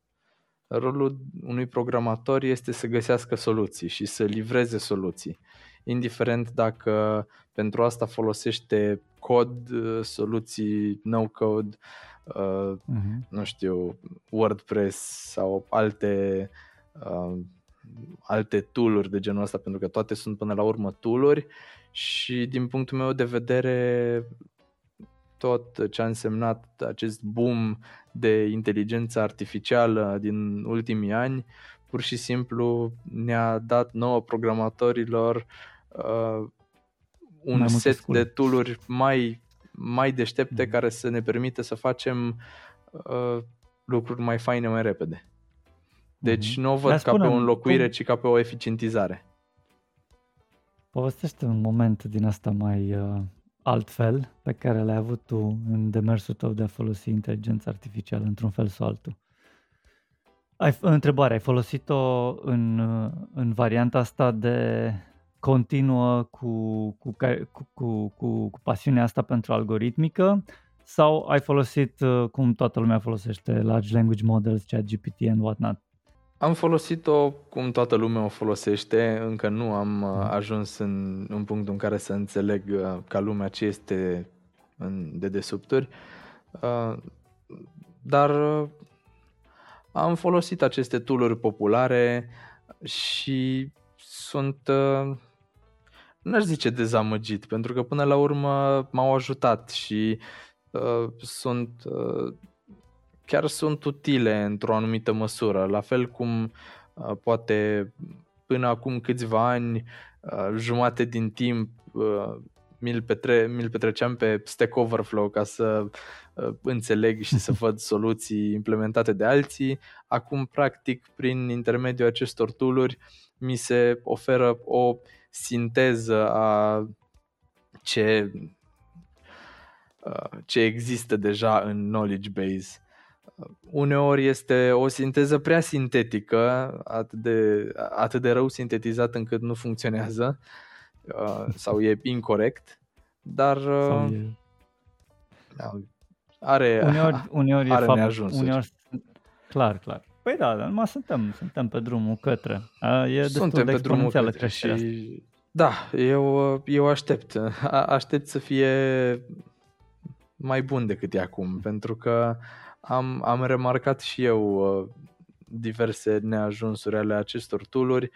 Speaker 1: Rolul unui programator este să găsească soluții și să livreze soluții. Indiferent dacă pentru asta folosește cod, uh, soluții no-code, uh, uh-huh. nu știu, WordPress sau alte uh, alte tooluri de genul ăsta, pentru că toate sunt până la urmă tooluri și din punctul meu de vedere tot ce a însemnat acest boom de inteligență artificială din ultimii ani, pur și simplu ne-a dat nouă programatorilor uh, un mai set de tooluri mai, mai deștepte mm. care să ne permită să facem uh, lucruri mai faine mai repede. Deci mm. nu o văd Dar ca pe o înlocuire, cum... ci ca pe o eficientizare.
Speaker 3: Povestește un moment din asta mai uh, altfel pe care l-ai avut tu în demersul tău de a folosi inteligența artificială într-un fel sau altul. Ai, întrebare, ai folosit-o în, uh, în varianta asta de continuă cu, cu, cu, cu, cu, cu pasiunea asta pentru algoritmică sau ai folosit uh, cum toată lumea folosește large language models, chat GPT and whatnot?
Speaker 1: Am folosit-o cum toată lumea o folosește, încă nu am uh, mm. ajuns în, în punctul în care să înțeleg uh, ca lumea ce este în dedesubturi, dar am folosit aceste tooluri populare și sunt n-aș zice dezamăgit, pentru că până la urmă m-au ajutat și uh, sunt uh, chiar sunt utile într-o anumită măsură, la fel cum uh, poate până acum câțiva ani uh, jumate din timp uh, mi-l, petre- mi-l petreceam pe Stack Overflow ca să uh, înțeleg și să văd soluții implementate de alții. Acum, practic, prin intermediul acestor tooluri, mi se oferă o sinteză a ce, ce există deja în knowledge base. Uneori este o sinteză prea sintetică, atât de, atât de rău sintetizat încât nu funcționează uh, sau e incorrect, dar uh, e... Da, are,
Speaker 3: uneori, uneori
Speaker 1: are
Speaker 3: e fapt,
Speaker 1: neajunsuri. Uneori,
Speaker 3: clar, clar. Păi da, dar numai suntem, suntem pe drumul către. E
Speaker 1: suntem destul
Speaker 3: de
Speaker 1: pe drumul către și... Da, eu, eu aștept. Aștept să fie mai bun decât e acum, pentru că am, am remarcat și eu uh, diverse neajunsuri ale acestor tooluri,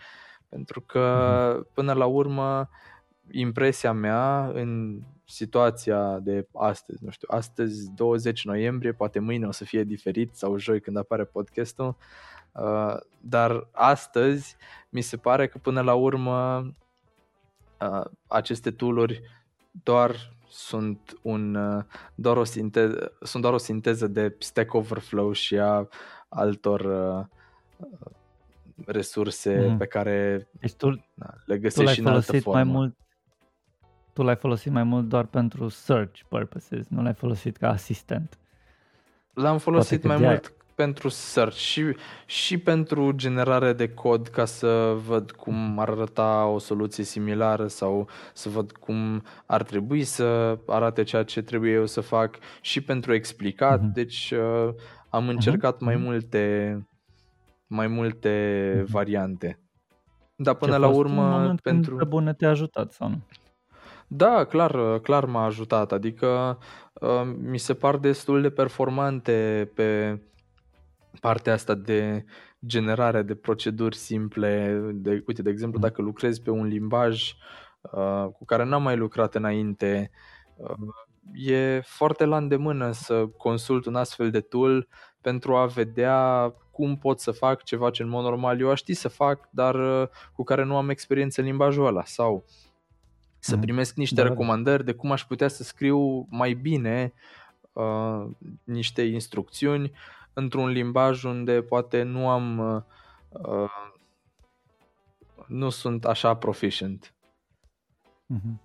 Speaker 1: pentru că mhm. până la urmă impresia mea în situația de astăzi, nu știu, astăzi 20 noiembrie, poate mâine o să fie diferit sau joi când apare podcastul, uh, dar astăzi mi se pare că până la urmă uh, aceste tooluri doar sunt un uh, doar o sinteză, sunt doar o sinteză de Stack Overflow și a altor uh, resurse mm. pe care
Speaker 3: deci tu,
Speaker 1: na, le găsești și în altă formă.
Speaker 3: Mai mult, tu l-ai folosit mai mult doar pentru search purposes, nu l-ai folosit ca asistent.
Speaker 1: L-am folosit mai mult pentru search și, și pentru generare de cod ca să văd cum ar arăta o soluție similară sau să văd cum ar trebui să arate ceea ce trebuie eu să fac și pentru explicat. Uh-huh. Deci uh, am mhm. încercat uh-huh. mai multe mai multe uh-huh. variante. Dar până ce la urmă pentru
Speaker 3: bune te-a ajutat sau nu?
Speaker 1: Da, clar, clar m-a ajutat. Adică uh, mi se par destul de performante pe partea asta de generare de proceduri simple, de, uite, de exemplu, dacă lucrezi pe un limbaj uh, cu care n-am mai lucrat înainte, uh, e foarte la îndemână să consult un astfel de tool pentru a vedea cum pot să fac ceva ce în mod normal eu aș ști să fac, dar uh, cu care nu am experiență în limbajul ăla. Sau să mhm. primesc niște da, da, recomandări de cum aș putea să scriu mai bine uh, niște instrucțiuni într-un limbaj unde poate nu am uh, uh, nu sunt așa proficient.
Speaker 3: Mm-hmm.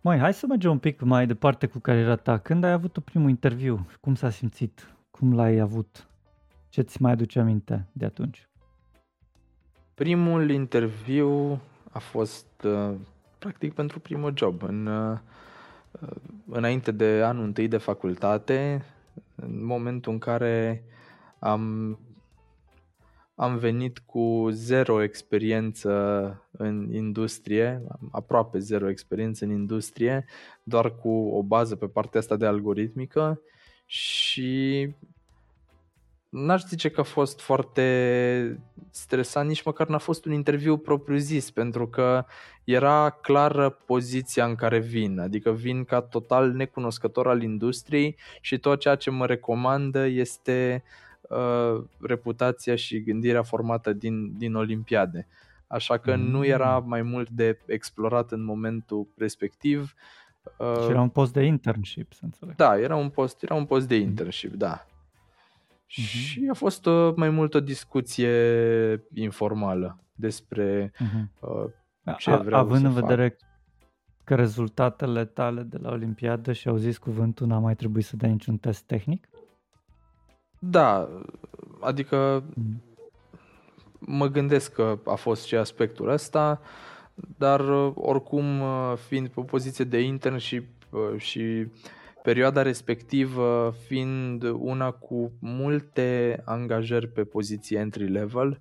Speaker 3: Mai, hai să mergem un pic mai departe cu cariera ta. Când ai avut primul interviu? Cum s-a simțit? Cum l-ai avut? Ce ți mai aduce aminte de atunci?
Speaker 1: Primul interviu a fost uh, practic pentru primul job. În, uh, înainte de anul întâi de facultate, în momentul în care am, am venit cu zero experiență în industrie, aproape zero experiență în industrie, doar cu o bază pe partea asta de algoritmică și n-aș zice că a fost foarte stresant, nici măcar n-a fost un interviu propriu-zis, pentru că era clară poziția în care vin, adică vin ca total necunoscător al industriei și tot ceea ce mă recomandă este uh, reputația și gândirea formată din, din Olimpiade. Așa că mm. nu era mai mult de explorat în momentul respectiv.
Speaker 3: Uh, și era un post de internship, să înțeleg.
Speaker 1: Da, era un post, era un post de internship, da. Uh-huh. Și a fost uh, mai mult o discuție informală despre uh-huh. uh, ce a, vreau
Speaker 3: Având
Speaker 1: să
Speaker 3: în
Speaker 1: fac.
Speaker 3: vedere că rezultatele tale de la Olimpiadă și au zis cuvântul n-a mai trebuit să dai niciun test tehnic?
Speaker 1: Da, adică uh-huh. mă gândesc că a fost și aspectul ăsta, dar uh, oricum uh, fiind pe o poziție de internship uh, și perioada respectivă fiind una cu multe angajări pe poziție entry level,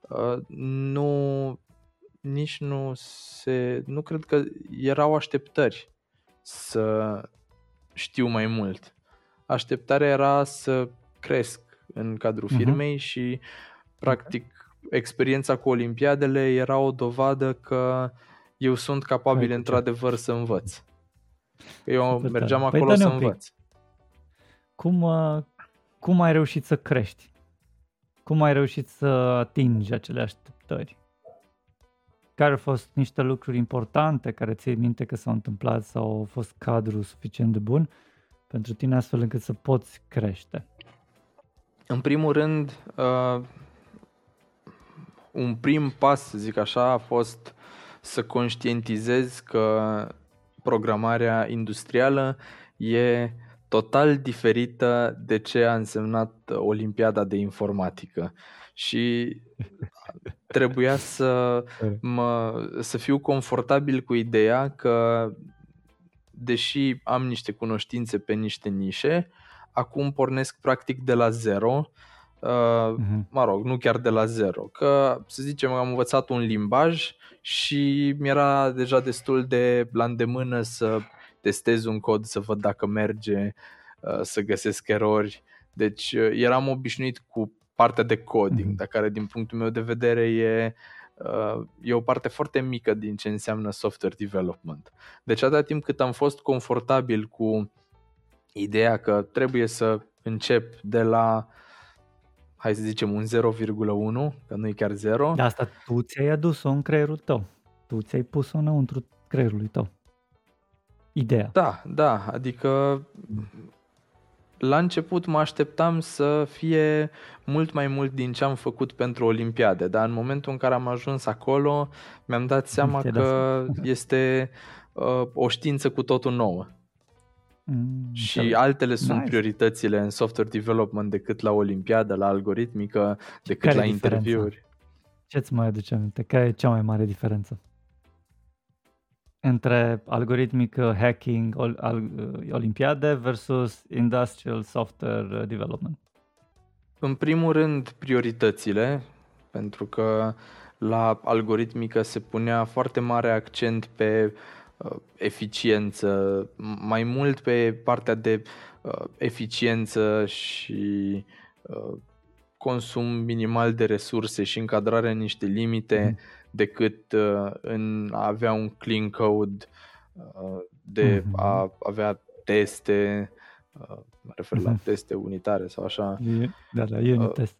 Speaker 1: uh, nu nici nu se nu cred că erau așteptări să știu mai mult. Așteptarea era să cresc în cadrul uh-huh. firmei și practic experiența cu olimpiadele era o dovadă că eu sunt capabil într-adevăr să învăț. Eu Super mergeam tare. acolo păi, să învăț.
Speaker 3: Cum, uh, cum ai reușit să crești? Cum ai reușit să atingi acele așteptări? Care au fost niște lucruri importante care ți minte că s-au întâmplat sau au fost cadru suficient de bun pentru tine astfel încât să poți crește?
Speaker 1: În primul rând, uh, un prim pas, să zic așa, a fost să conștientizez că programarea industrială e total diferită de ce a însemnat Olimpiada de Informatică. Și trebuia să, mă, să fiu confortabil cu ideea că, deși am niște cunoștințe pe niște nișe, acum pornesc practic de la zero, uh, uh-huh. mă rog, nu chiar de la zero, că să zicem am învățat un limbaj și mi-era deja destul de la îndemână să testez un cod, să văd dacă merge, uh, să găsesc erori. Deci uh, eram obișnuit cu partea de coding, mm-hmm. dar care din punctul meu de vedere e, uh, e o parte foarte mică din ce înseamnă software development. Deci atâta timp cât am fost confortabil cu ideea că trebuie să încep de la hai să zicem un 0,1, că nu e chiar 0.
Speaker 3: De asta tu ți-ai adus-o în creierul tău. Tu ți-ai pus-o înăuntru creierului tău. Ideea.
Speaker 1: Da, da, adică la început mă așteptam să fie mult mai mult din ce am făcut pentru Olimpiade, dar în momentul în care am ajuns acolo mi-am dat seama că este uh, o știință cu totul nouă. Mm, și înțeleg. altele sunt nice. prioritățile în software development decât la Olimpiadă, la algoritmică, decât Care la interviuri.
Speaker 3: Ce-ți mai aduce aminte? Care e cea mai mare diferență? Între algoritmic hacking, ol, al, olimpiade versus industrial software development?
Speaker 1: În primul rând, prioritățile, pentru că la algoritmică se punea foarte mare accent pe uh, eficiență, mai mult pe partea de uh, eficiență și uh, consum minimal de resurse și încadrare în niște limite. Mm decât uh, în a avea un clean code, uh, de mm-hmm. a avea teste, uh, mă refer la mm-hmm. teste unitare sau așa.
Speaker 3: E, da, da, e unit test.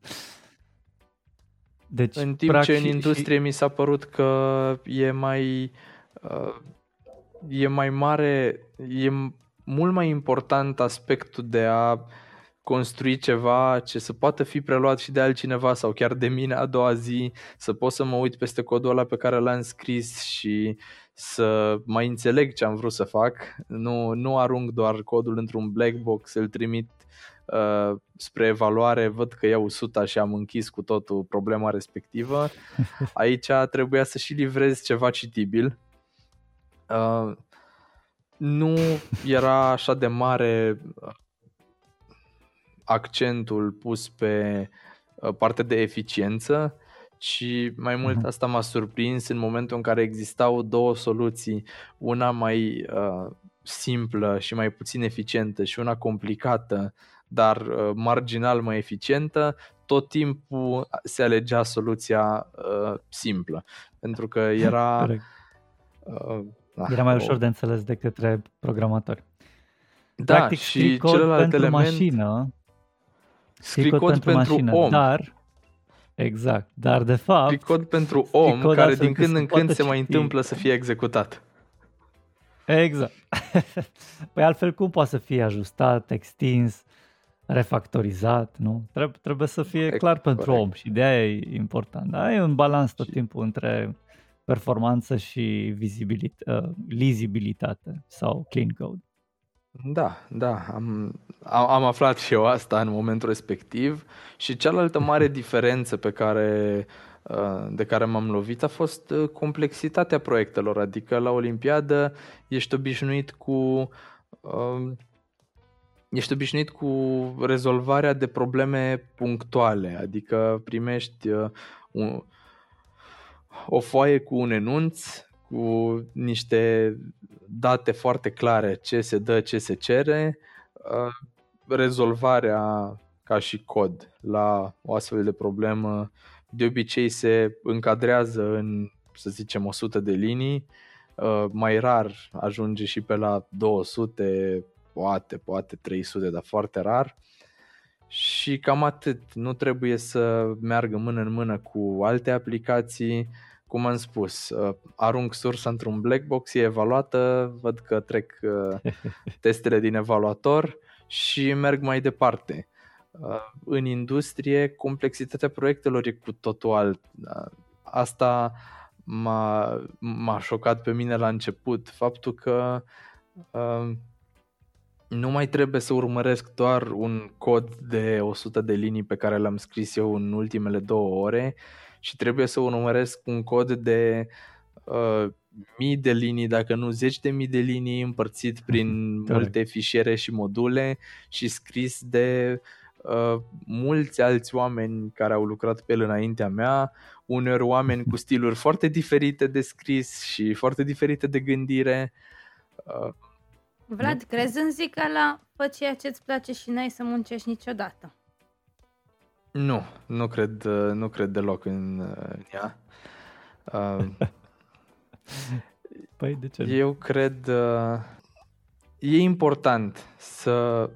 Speaker 1: Deci, în timp practic, ce în industrie și... mi s-a părut că e mai uh, e mai mare, e mult mai important aspectul de a construi ceva ce să poată fi preluat și de altcineva sau chiar de mine a doua zi, să pot să mă uit peste codul ăla pe care l-am scris și să mai înțeleg ce am vrut să fac. Nu, nu arunc doar codul într-un black box, îl trimit uh, spre evaluare, văd că iau 100 și am închis cu totul problema respectivă. Aici trebuia să și livrez ceva citibil. Uh, nu era așa de mare accentul pus pe uh, partea de eficiență, ci mai mult mhm. asta m-a surprins în momentul în care existau două soluții, una mai uh, simplă și mai puțin eficientă și una complicată, dar uh, marginal mai eficientă, tot timpul se alegea soluția uh, simplă, pentru că era...
Speaker 3: uh, era mai ușor o... de înțeles de către programatori.
Speaker 1: Da, Practic, și celălalt pentru element... mașină Scrii cod, cod pentru, pentru mașină, om.
Speaker 3: Dar, exact, dar de fapt...
Speaker 1: Scrii cod pentru om care din când în când se mai întâmplă să fie executat.
Speaker 3: Exact. păi altfel cum poate să fie ajustat, extins, refactorizat, nu? Trebuie, trebuie să fie corect, clar pentru corect. om și de aia e important. Da? E un balans tot timpul între performanță și vizibilitate, uh, lizibilitate sau clean code.
Speaker 1: Da, da, am, am aflat și eu asta în momentul respectiv și cealaltă mare diferență pe care, uh, de care m-am lovit a fost uh, complexitatea proiectelor, adică la Olimpiadă ești obișnuit cu um, ești obișnuit cu rezolvarea de probleme punctuale, adică primești uh, un, o foaie cu un enunț cu niște date foarte clare ce se dă, ce se cere, uh, rezolvarea ca și cod la o astfel de problemă de obicei se încadrează în, să zicem, 100 de linii, uh, mai rar ajunge și pe la 200, poate, poate 300, dar foarte rar. Și cam atât. Nu trebuie să meargă mână în mână cu alte aplicații, cum am spus, uh, arunc sursa într-un black box, e evaluată, văd că trec uh, testele din evaluator și merg mai departe. Uh, în industrie, complexitatea proiectelor e cu totul alt. Asta m-a, m-a șocat pe mine la început, faptul că nu mai trebuie să urmăresc doar un cod de 100 de linii pe care l-am scris eu în ultimele două ore, și trebuie să urmăresc un cod de uh, mii de linii, dacă nu zeci de mii de linii împărțit prin multe fișiere și module și scris de uh, mulți alți oameni care au lucrat pe el înaintea mea, uneori oameni cu stiluri foarte diferite de scris și foarte diferite de gândire. Uh,
Speaker 4: Vlad, crezi în zic la fă ceea ce îți place și n-ai să muncești niciodată?
Speaker 1: Nu, nu cred, uh, nu cred deloc în, uh, în ea. Uh,
Speaker 3: păi de ce?
Speaker 1: Eu cred uh, e important să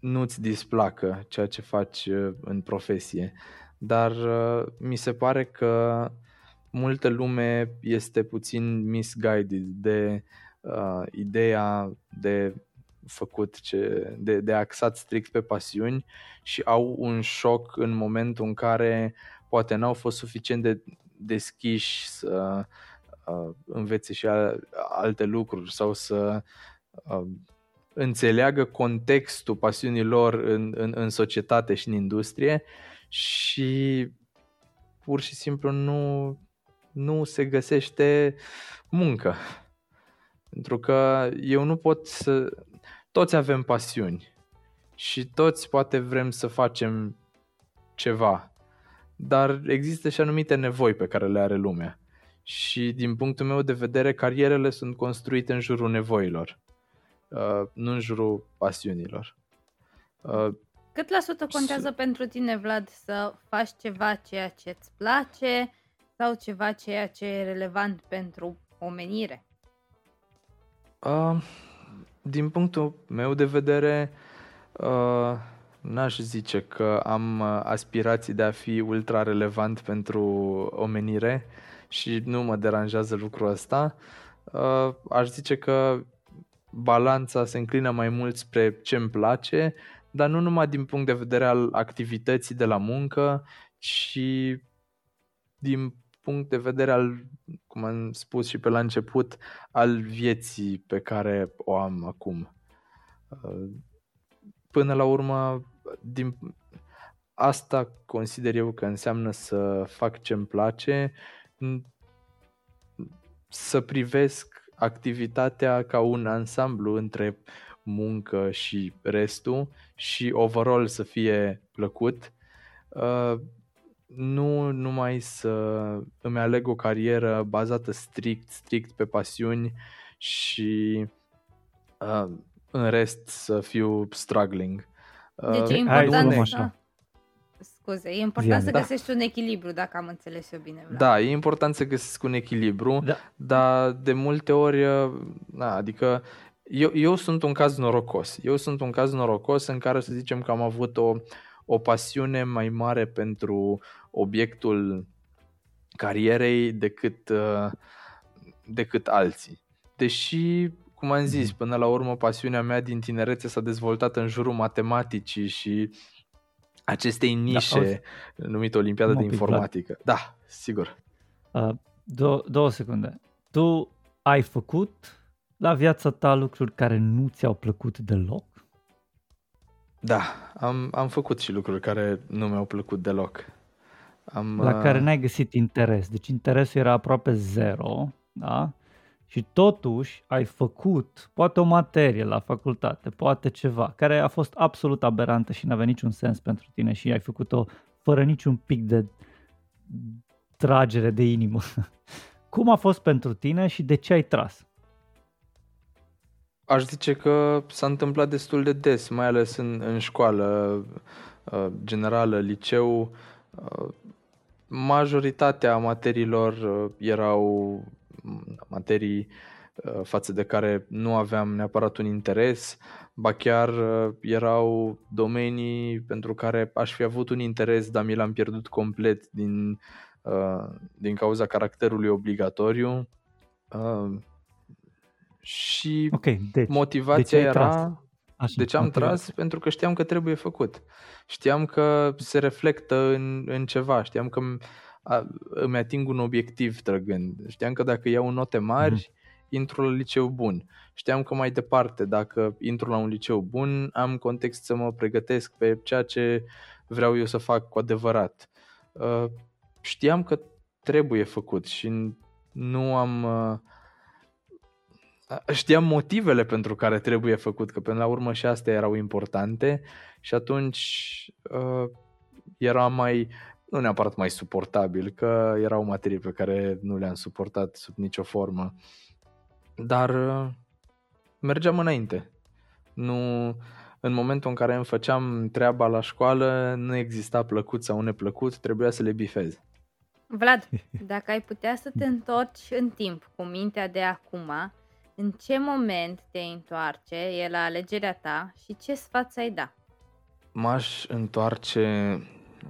Speaker 1: nu-ți displacă ceea ce faci uh, în profesie, dar uh, mi se pare că multă lume este puțin misguided de uh, ideea de făcut, ce, de, de axat strict pe pasiuni și au un șoc în momentul în care poate n-au fost suficient de deschiși să uh, învețe și al, alte lucruri sau să uh, înțeleagă contextul pasiunilor în, în, în societate și în industrie și pur și simplu nu, nu se găsește muncă. Pentru că eu nu pot să... Toți avem pasiuni și toți poate vrem să facem ceva, dar există și anumite nevoi pe care le are lumea. Și din punctul meu de vedere, carierele sunt construite în jurul nevoilor, uh, nu în jurul pasiunilor.
Speaker 4: Uh, Cât la sută contează s- pentru tine, Vlad, să faci ceva ceea ce îți place sau ceva ceea ce e relevant pentru omenire?
Speaker 1: Uh, din punctul meu de vedere, uh, n-aș zice că am uh, aspirații de a fi ultra relevant pentru omenire și nu mă deranjează lucrul ăsta. Uh, aș zice că balanța se înclină mai mult spre ce îmi place, dar nu numai din punct de vedere al activității de la muncă, ci din punct de vedere al, cum am spus și pe la început, al vieții pe care o am acum. Uh, până la urmă, din, asta consider eu că înseamnă să fac ce-mi place, să privesc activitatea ca un ansamblu între muncă și restul și overall să fie plăcut. Uh, nu numai să îmi aleg o carieră bazată strict, strict pe pasiuni și uh, în rest să fiu struggling.
Speaker 4: Uh, deci e important Hai, să... Scuze, e important Ziane, să da. găsești un echilibru, dacă am înțeles eu bine. Vlad.
Speaker 1: Da, e important să găsesc un echilibru, da. dar de multe ori, uh, na, adică eu, eu sunt un caz norocos. Eu sunt un caz norocos în care să zicem că am avut o, o pasiune mai mare pentru obiectul carierei decât, uh, decât alții. Deși, cum am zis, mhm. până la urmă pasiunea mea din tinerețe s-a dezvoltat în jurul matematicii și acestei da, nișe da, numite Olimpiada de Informatică. Da, sigur.
Speaker 3: Uh, două, două secunde. Tu ai făcut la viața ta lucruri care nu ți-au plăcut deloc?
Speaker 1: Da, am, am făcut și lucruri care nu mi-au plăcut deloc.
Speaker 3: Am, la care uh, n-ai găsit interes. Deci interesul era aproape zero, da? Și totuși ai făcut poate o materie la facultate, poate ceva, care a fost absolut aberantă și n-avea niciun sens pentru tine și ai făcut-o fără niciun pic de tragere de inimă. Cum a fost pentru tine și de ce ai tras?
Speaker 1: Aș zice că s-a întâmplat destul de des, mai ales în, în școală uh, generală, liceu. Uh, majoritatea materiilor uh, erau materii față de care nu aveam neapărat un interes, ba chiar erau domenii pentru care aș fi avut un interes, dar mi l-am pierdut complet din, din cauza caracterului obligatoriu. Și okay, deci, motivația deci era... Tras. Așa, deci am motivația. tras pentru că știam că trebuie făcut. Știam că se reflectă în, în ceva, știam că a, îmi ating un obiectiv trăgând. Știam că dacă iau note mari, mm-hmm. intru la liceu bun. Știam că mai departe, dacă intru la un liceu bun, am context să mă pregătesc pe ceea ce vreau eu să fac cu adevărat. Uh, știam că trebuie făcut și nu am... Uh, știam motivele pentru care trebuie făcut, că până la urmă și astea erau importante și atunci uh, era mai, nu neapărat mai suportabil, că erau materii pe care nu le-am suportat sub nicio formă, dar uh, mergeam înainte. Nu, în momentul în care îmi făceam treaba la școală, nu exista plăcut sau neplăcut, trebuia să le bifez.
Speaker 4: Vlad, dacă ai putea să te întorci în timp cu mintea de acum, în ce moment te întoarce, e la alegerea ta și ce sfat ai da?
Speaker 1: M-aș întoarce,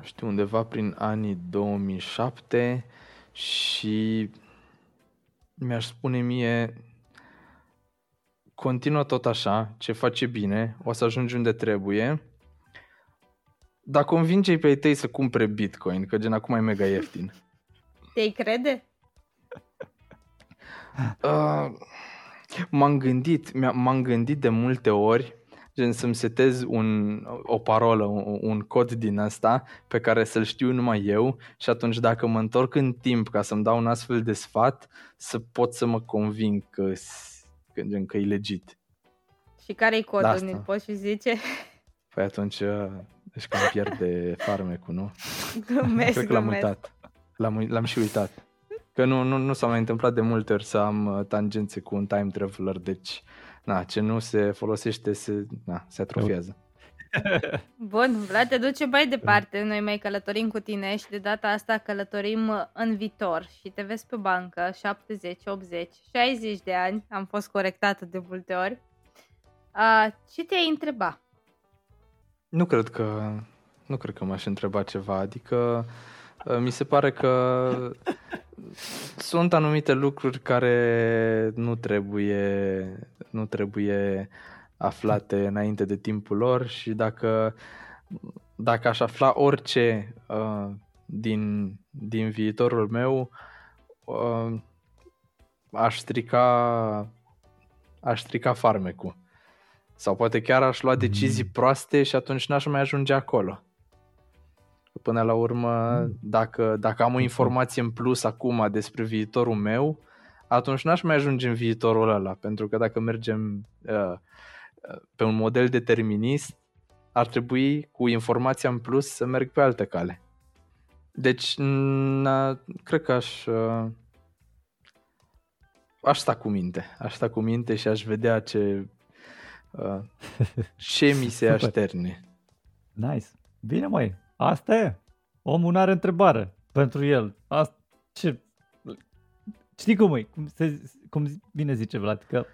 Speaker 1: știu, undeva prin anii 2007 și mi-aș spune mie continuă tot așa, ce face bine, o să ajungi unde trebuie, dar convinge pe ei tăi să cumpere Bitcoin, că gen acum e mega ieftin.
Speaker 4: Te-i crede?
Speaker 1: Uh, m-am gândit, m-am gândit de multe ori gen să-mi setez un, o parolă, un, un cod din asta pe care să-l știu numai eu și atunci dacă mă întorc în timp ca să-mi dau un astfel de sfat, să pot să mă conving că, că, gen, că e legit.
Speaker 4: Și care-i codul, ne poți și zice?
Speaker 1: Păi atunci, deci cam pierde farmecul, nu?
Speaker 4: Glumesc,
Speaker 1: Cred că l-am uitat. L-am, l-am și uitat. Că nu, nu, nu s-a mai întâmplat de multe ori să am uh, tangențe cu un time traveler, deci na, ce nu se folosește se, na, se atrofiază.
Speaker 4: Bun, Vlad, te duce mai departe. Noi mai călătorim cu tine și de data asta călătorim uh, în viitor și te vezi pe bancă 70, 80, 60 de ani. Am fost corectată de multe ori. Uh, ce te-ai întreba?
Speaker 1: Nu cred că nu cred că m-aș întreba ceva, adică uh, mi se pare că sunt anumite lucruri care nu trebuie, nu trebuie aflate înainte de timpul lor și dacă, dacă aș afla orice uh, din, din viitorul meu, uh, aș strica aș strica farmecul. Sau poate chiar aș lua decizii mm. proaste și atunci n-aș mai ajunge acolo. Până la urmă, mm. dacă, dacă am o informație în plus acum despre viitorul meu, atunci n-aș mai ajunge în viitorul ăla, pentru că dacă mergem uh, uh pe un model determinist, ar trebui cu informația în plus să merg pe altă cale. Deci, n- cred că aș, uh, aș sta cu minte. Aș sta cu minte și aș vedea ce, uh, ce mi se așterne.
Speaker 3: Nice. Bine, mai. Asta e. Omul nu are întrebare pentru el. Asta, ce? Știi cum e? Cum, se, cum bine zice Vlad, că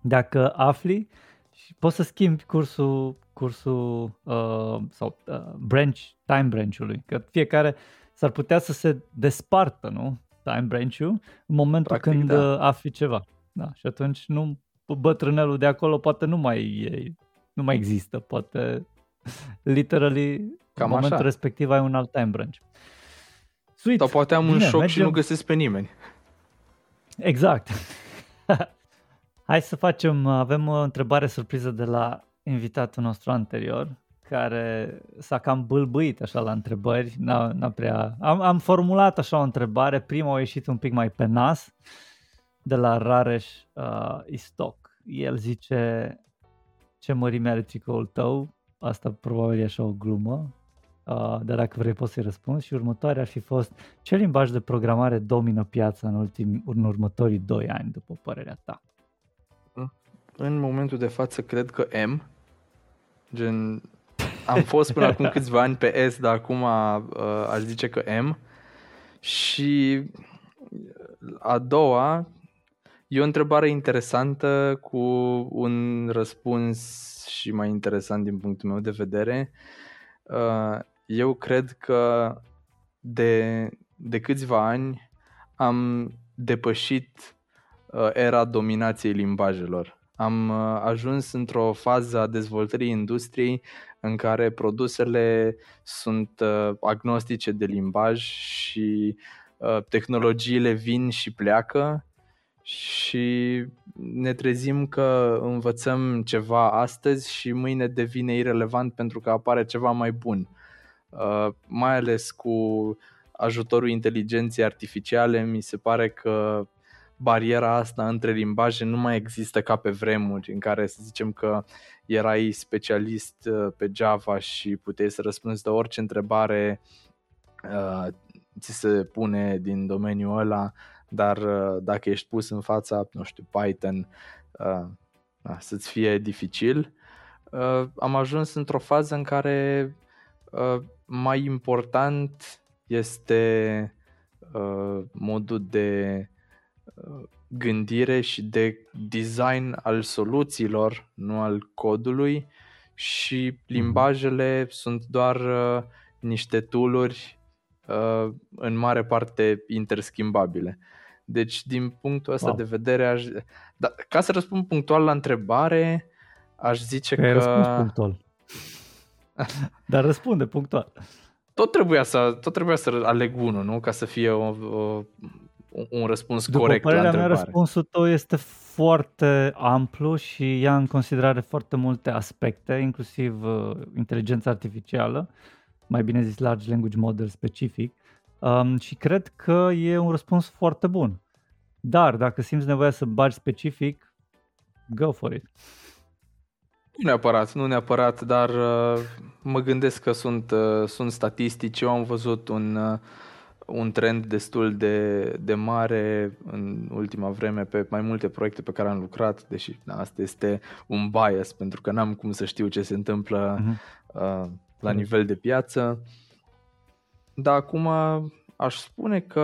Speaker 3: dacă afli și poți să schimbi cursul, cursul uh, sau uh, branch, time branch-ului, că fiecare s-ar putea să se despartă, nu? Time branch-ul în momentul Practic, când da. Uh, afli ceva. Da, și atunci nu bătrânelul de acolo poate nu mai e, nu mai există, poate literally Cam în momentul așa. respectiv ai un alt time branch.
Speaker 1: Sweet. Sau poate am Bine, un șoc mergem... și nu găsesc pe nimeni.
Speaker 3: Exact. Hai să facem, avem o întrebare surpriză de la invitatul nostru anterior, care s-a cam bâlbâit așa la întrebări, n-a, n-a prea... Am, am formulat așa o întrebare, prima a ieșit un pic mai pe nas, de la Rareș uh, Istoc. El zice, ce mărime are tricoul tău? Asta probabil e așa o glumă, uh, dar dacă vrei poți să-i răspunzi. Și următoarea ar fi fost, ce limbaj de programare domină piața în, ultimi, în următorii 2 ani, după părerea ta?
Speaker 1: În momentul de față cred că M, gen am fost până acum câțiva ani pe S, dar acum uh, aș zice că M. Și a doua e o întrebare interesantă cu un răspuns și mai interesant din punctul meu de vedere. Uh, eu cred că de, de câțiva ani am depășit uh, era dominației limbajelor. Am uh, ajuns într-o fază a dezvoltării industriei în care produsele sunt agnostice de limbaj și tehnologiile vin și pleacă și ne trezim că învățăm ceva astăzi și mâine devine irelevant pentru că apare ceva mai bun. Uh, mai ales cu ajutorul inteligenței artificiale, mi se pare că bariera asta între limbaje nu mai există ca pe vremuri în care să zicem că erai specialist uh, pe Java și puteai să răspunzi de orice întrebare uh, ți se pune din domeniul ăla, dar uh, dacă ești pus în fața, nu știu, Python, uh, să-ți fie dificil. Uh, am ajuns într-o fază în care uh, mai important este uh, modul de uh, gândire și de design al soluțiilor, nu al codului și mhm. limbajele sunt doar uh, niște tooluri uh, în mare parte interschimbabile. Deci, din punctul ăsta wow. de vedere, aș... da, ca să răspund punctual la întrebare, aș zice că...
Speaker 3: că... punctual. Dar răspunde punctual.
Speaker 1: Tot trebuia să, tot trebuia să aleg unul, nu? Ca să fie o, o, un răspuns
Speaker 3: După
Speaker 1: corect la întrebare.
Speaker 3: mea, răspunsul tău este foarte amplu și ia în considerare foarte multe aspecte, inclusiv uh, inteligența artificială, mai bine zis large language model specific, um, și cred că e un răspuns foarte bun. Dar dacă simți nevoia să bagi specific, go for it.
Speaker 1: Nu neapărat, nu neapărat, dar uh, mă gândesc că sunt, uh, sunt statistici. Eu am văzut un, uh, un trend destul de, de mare în ultima vreme pe mai multe proiecte pe care am lucrat, deși da, asta este un bias, pentru că n-am cum să știu ce se întâmplă uh-huh. uh, la uh-huh. nivel de piață. Dar acum aș spune că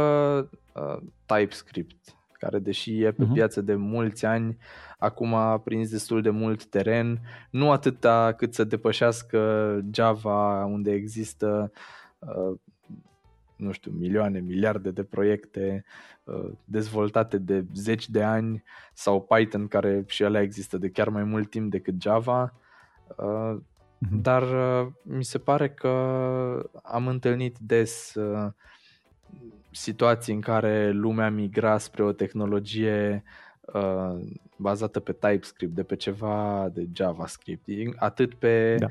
Speaker 1: uh, TypeScript, care deși e pe uh-huh. piață de mulți ani, acum a prins destul de mult teren, nu atâta cât să depășească Java, unde există uh, nu știu, milioane, miliarde de proiecte uh, dezvoltate de zeci de ani sau Python care și ele există de chiar mai mult timp decât Java. Uh, uh-huh. Dar uh, mi se pare că am întâlnit des uh, situații în care lumea migra spre o tehnologie uh, bazată pe TypeScript, de pe ceva de JavaScript, atât pe da.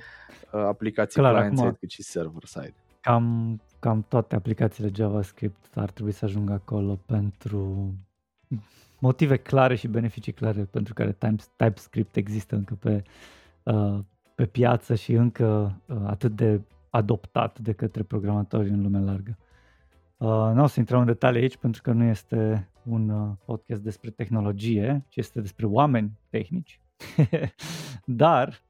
Speaker 1: uh, aplicații client-side cât și server-side.
Speaker 3: Cam, cam toate aplicațiile JavaScript ar trebui să ajungă acolo pentru motive clare și beneficii clare pentru care TypeScript există încă pe, uh, pe piață și încă uh, atât de adoptat de către programatori în lumea largă. Uh, nu o să intrăm în detalii aici pentru că nu este un uh, podcast despre tehnologie, ci este despre oameni tehnici. Dar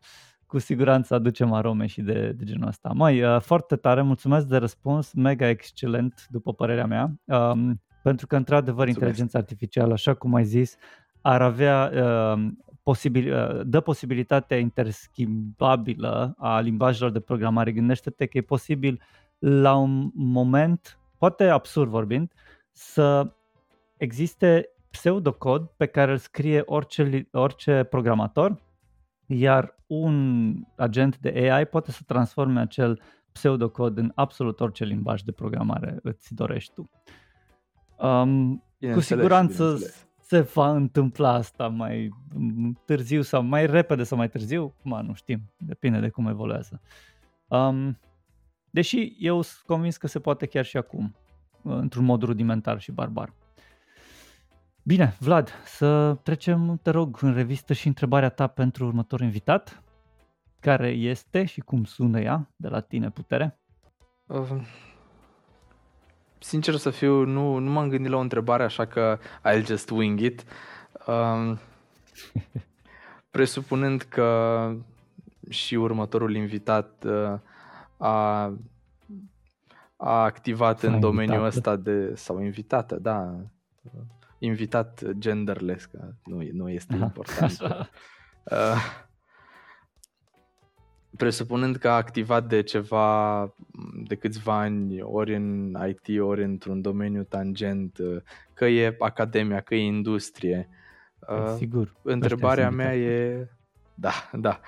Speaker 3: cu siguranță aducem arome și de, de genul ăsta. Mai uh, foarte tare, mulțumesc de răspuns, mega excelent după părerea mea, um, pentru că într-adevăr mulțumesc. inteligența artificială, așa cum ai zis, ar avea uh, posibil, uh, dă posibilitatea interschimbabilă a limbajelor de programare. Gândește-te că e posibil la un moment poate absurd vorbind, să existe pseudocod pe care îl scrie orice, orice programator, iar un agent de AI poate să transforme acel pseudocod în absolut orice limbaj de programare îți dorești tu. Um, cu siguranță se va întâmpla asta mai târziu sau mai repede sau mai târziu, cum nu știm, depinde de cum evoluează. Um, Deși eu sunt convins că se poate chiar și acum, într-un mod rudimentar și barbar. Bine, Vlad, să trecem, te rog, în revistă și întrebarea ta pentru următorul invitat. Care este și cum sună ea de la tine putere? Uh,
Speaker 1: sincer să fiu, nu, nu m-am gândit la o întrebare, așa că I'll just wing it. Uh, presupunând că și următorul invitat uh, a, a activat sau în invitată. domeniul ăsta de, sau invitată, da, invitat genderless, că nu, nu este Aha. important. uh, presupunând că a activat de ceva, de câțiva ani, ori în IT, ori într-un domeniu tangent, uh, că e academia, că e industrie.
Speaker 3: Uh, Sigur.
Speaker 1: Întrebarea mea e... Da, da,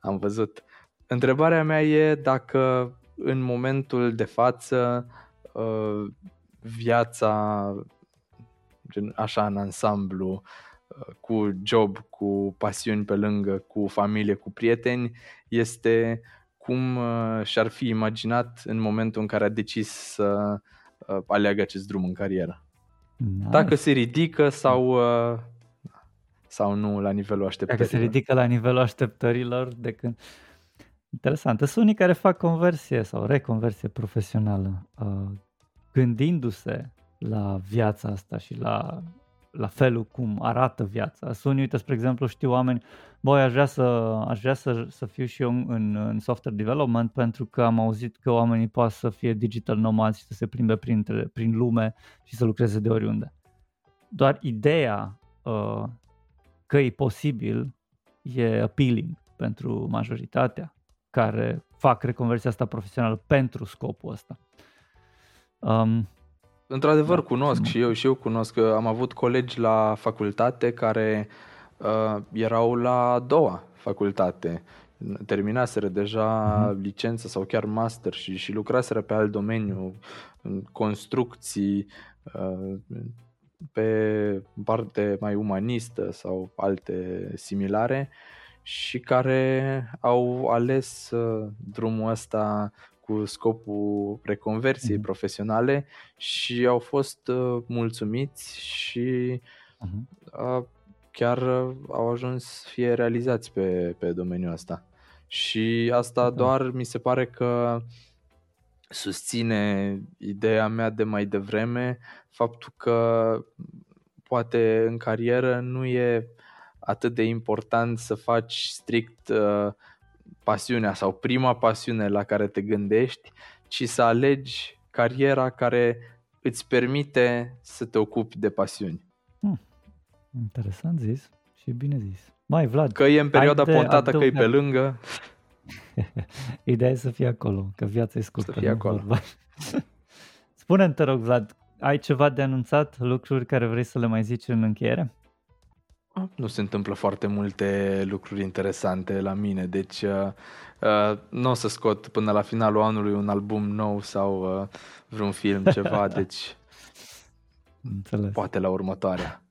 Speaker 1: am văzut. Întrebarea mea e dacă în momentul de față uh, viața așa în ansamblu uh, cu job, cu pasiuni pe lângă, cu familie, cu prieteni este cum uh, și-ar fi imaginat în momentul în care a decis să uh, aleagă acest drum în carieră.
Speaker 3: Nice.
Speaker 1: Dacă se ridică sau, uh, sau nu la nivelul așteptărilor.
Speaker 3: Dacă se ridică la nivelul așteptărilor de când... Interesant. Sunt unii care fac conversie sau reconversie profesională, uh, gândindu-se la viața asta și la, la felul cum arată viața. Sunt unii, uite, spre exemplu, știu oameni, băi, aș vrea să, aș vrea să, să fiu și eu în, în software development pentru că am auzit că oamenii pot să fie digital nomads și să se plimbe prin, prin lume și să lucreze de oriunde. Doar ideea uh, că e posibil e appealing pentru majoritatea care fac reconversia asta profesională pentru scopul ăsta. Um,
Speaker 1: Într-adevăr, da, cunosc și eu și eu cunosc că am avut colegi la facultate care uh, erau la a doua facultate. Terminaseră deja uh-huh. licență sau chiar master și, și lucraseră pe alt domeniu, în construcții, uh, pe parte mai umanistă sau alte similare și care au ales uh, drumul ăsta cu scopul reconversiei mm-hmm. profesionale și au fost uh, mulțumiți și mm-hmm. uh, chiar uh, au ajuns să fie realizați pe, pe domeniul ăsta. Și asta okay. doar mi se pare că susține ideea mea de mai devreme, faptul că poate în carieră nu e atât de important să faci strict uh, pasiunea sau prima pasiune la care te gândești, ci să alegi cariera care îți permite să te ocupi de pasiuni. Hmm.
Speaker 3: Interesant zis și bine zis. Mai Vlad.
Speaker 1: Că e în perioada pontată, că e pe lângă.
Speaker 3: Ideea e să fie acolo, că viața e scurtă.
Speaker 1: Să fie acolo.
Speaker 3: Spune-mi, te rog, Vlad, ai ceva de anunțat, lucruri care vrei să le mai zici în încheiere?
Speaker 1: Nu se întâmplă foarte multe lucruri interesante la mine, deci uh, uh, nu o să scot până la finalul anului un album nou sau uh, vreun film, ceva, deci Înțeles. poate la următoarea.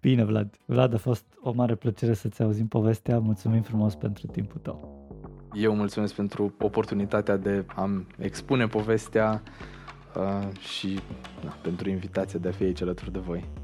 Speaker 3: Bine, Vlad. Vlad, a fost o mare plăcere să-ți auzim povestea. Mulțumim frumos pentru timpul tău.
Speaker 1: Eu mulțumesc pentru oportunitatea de a expune povestea uh, și na, pentru invitația de a fi aici alături de voi.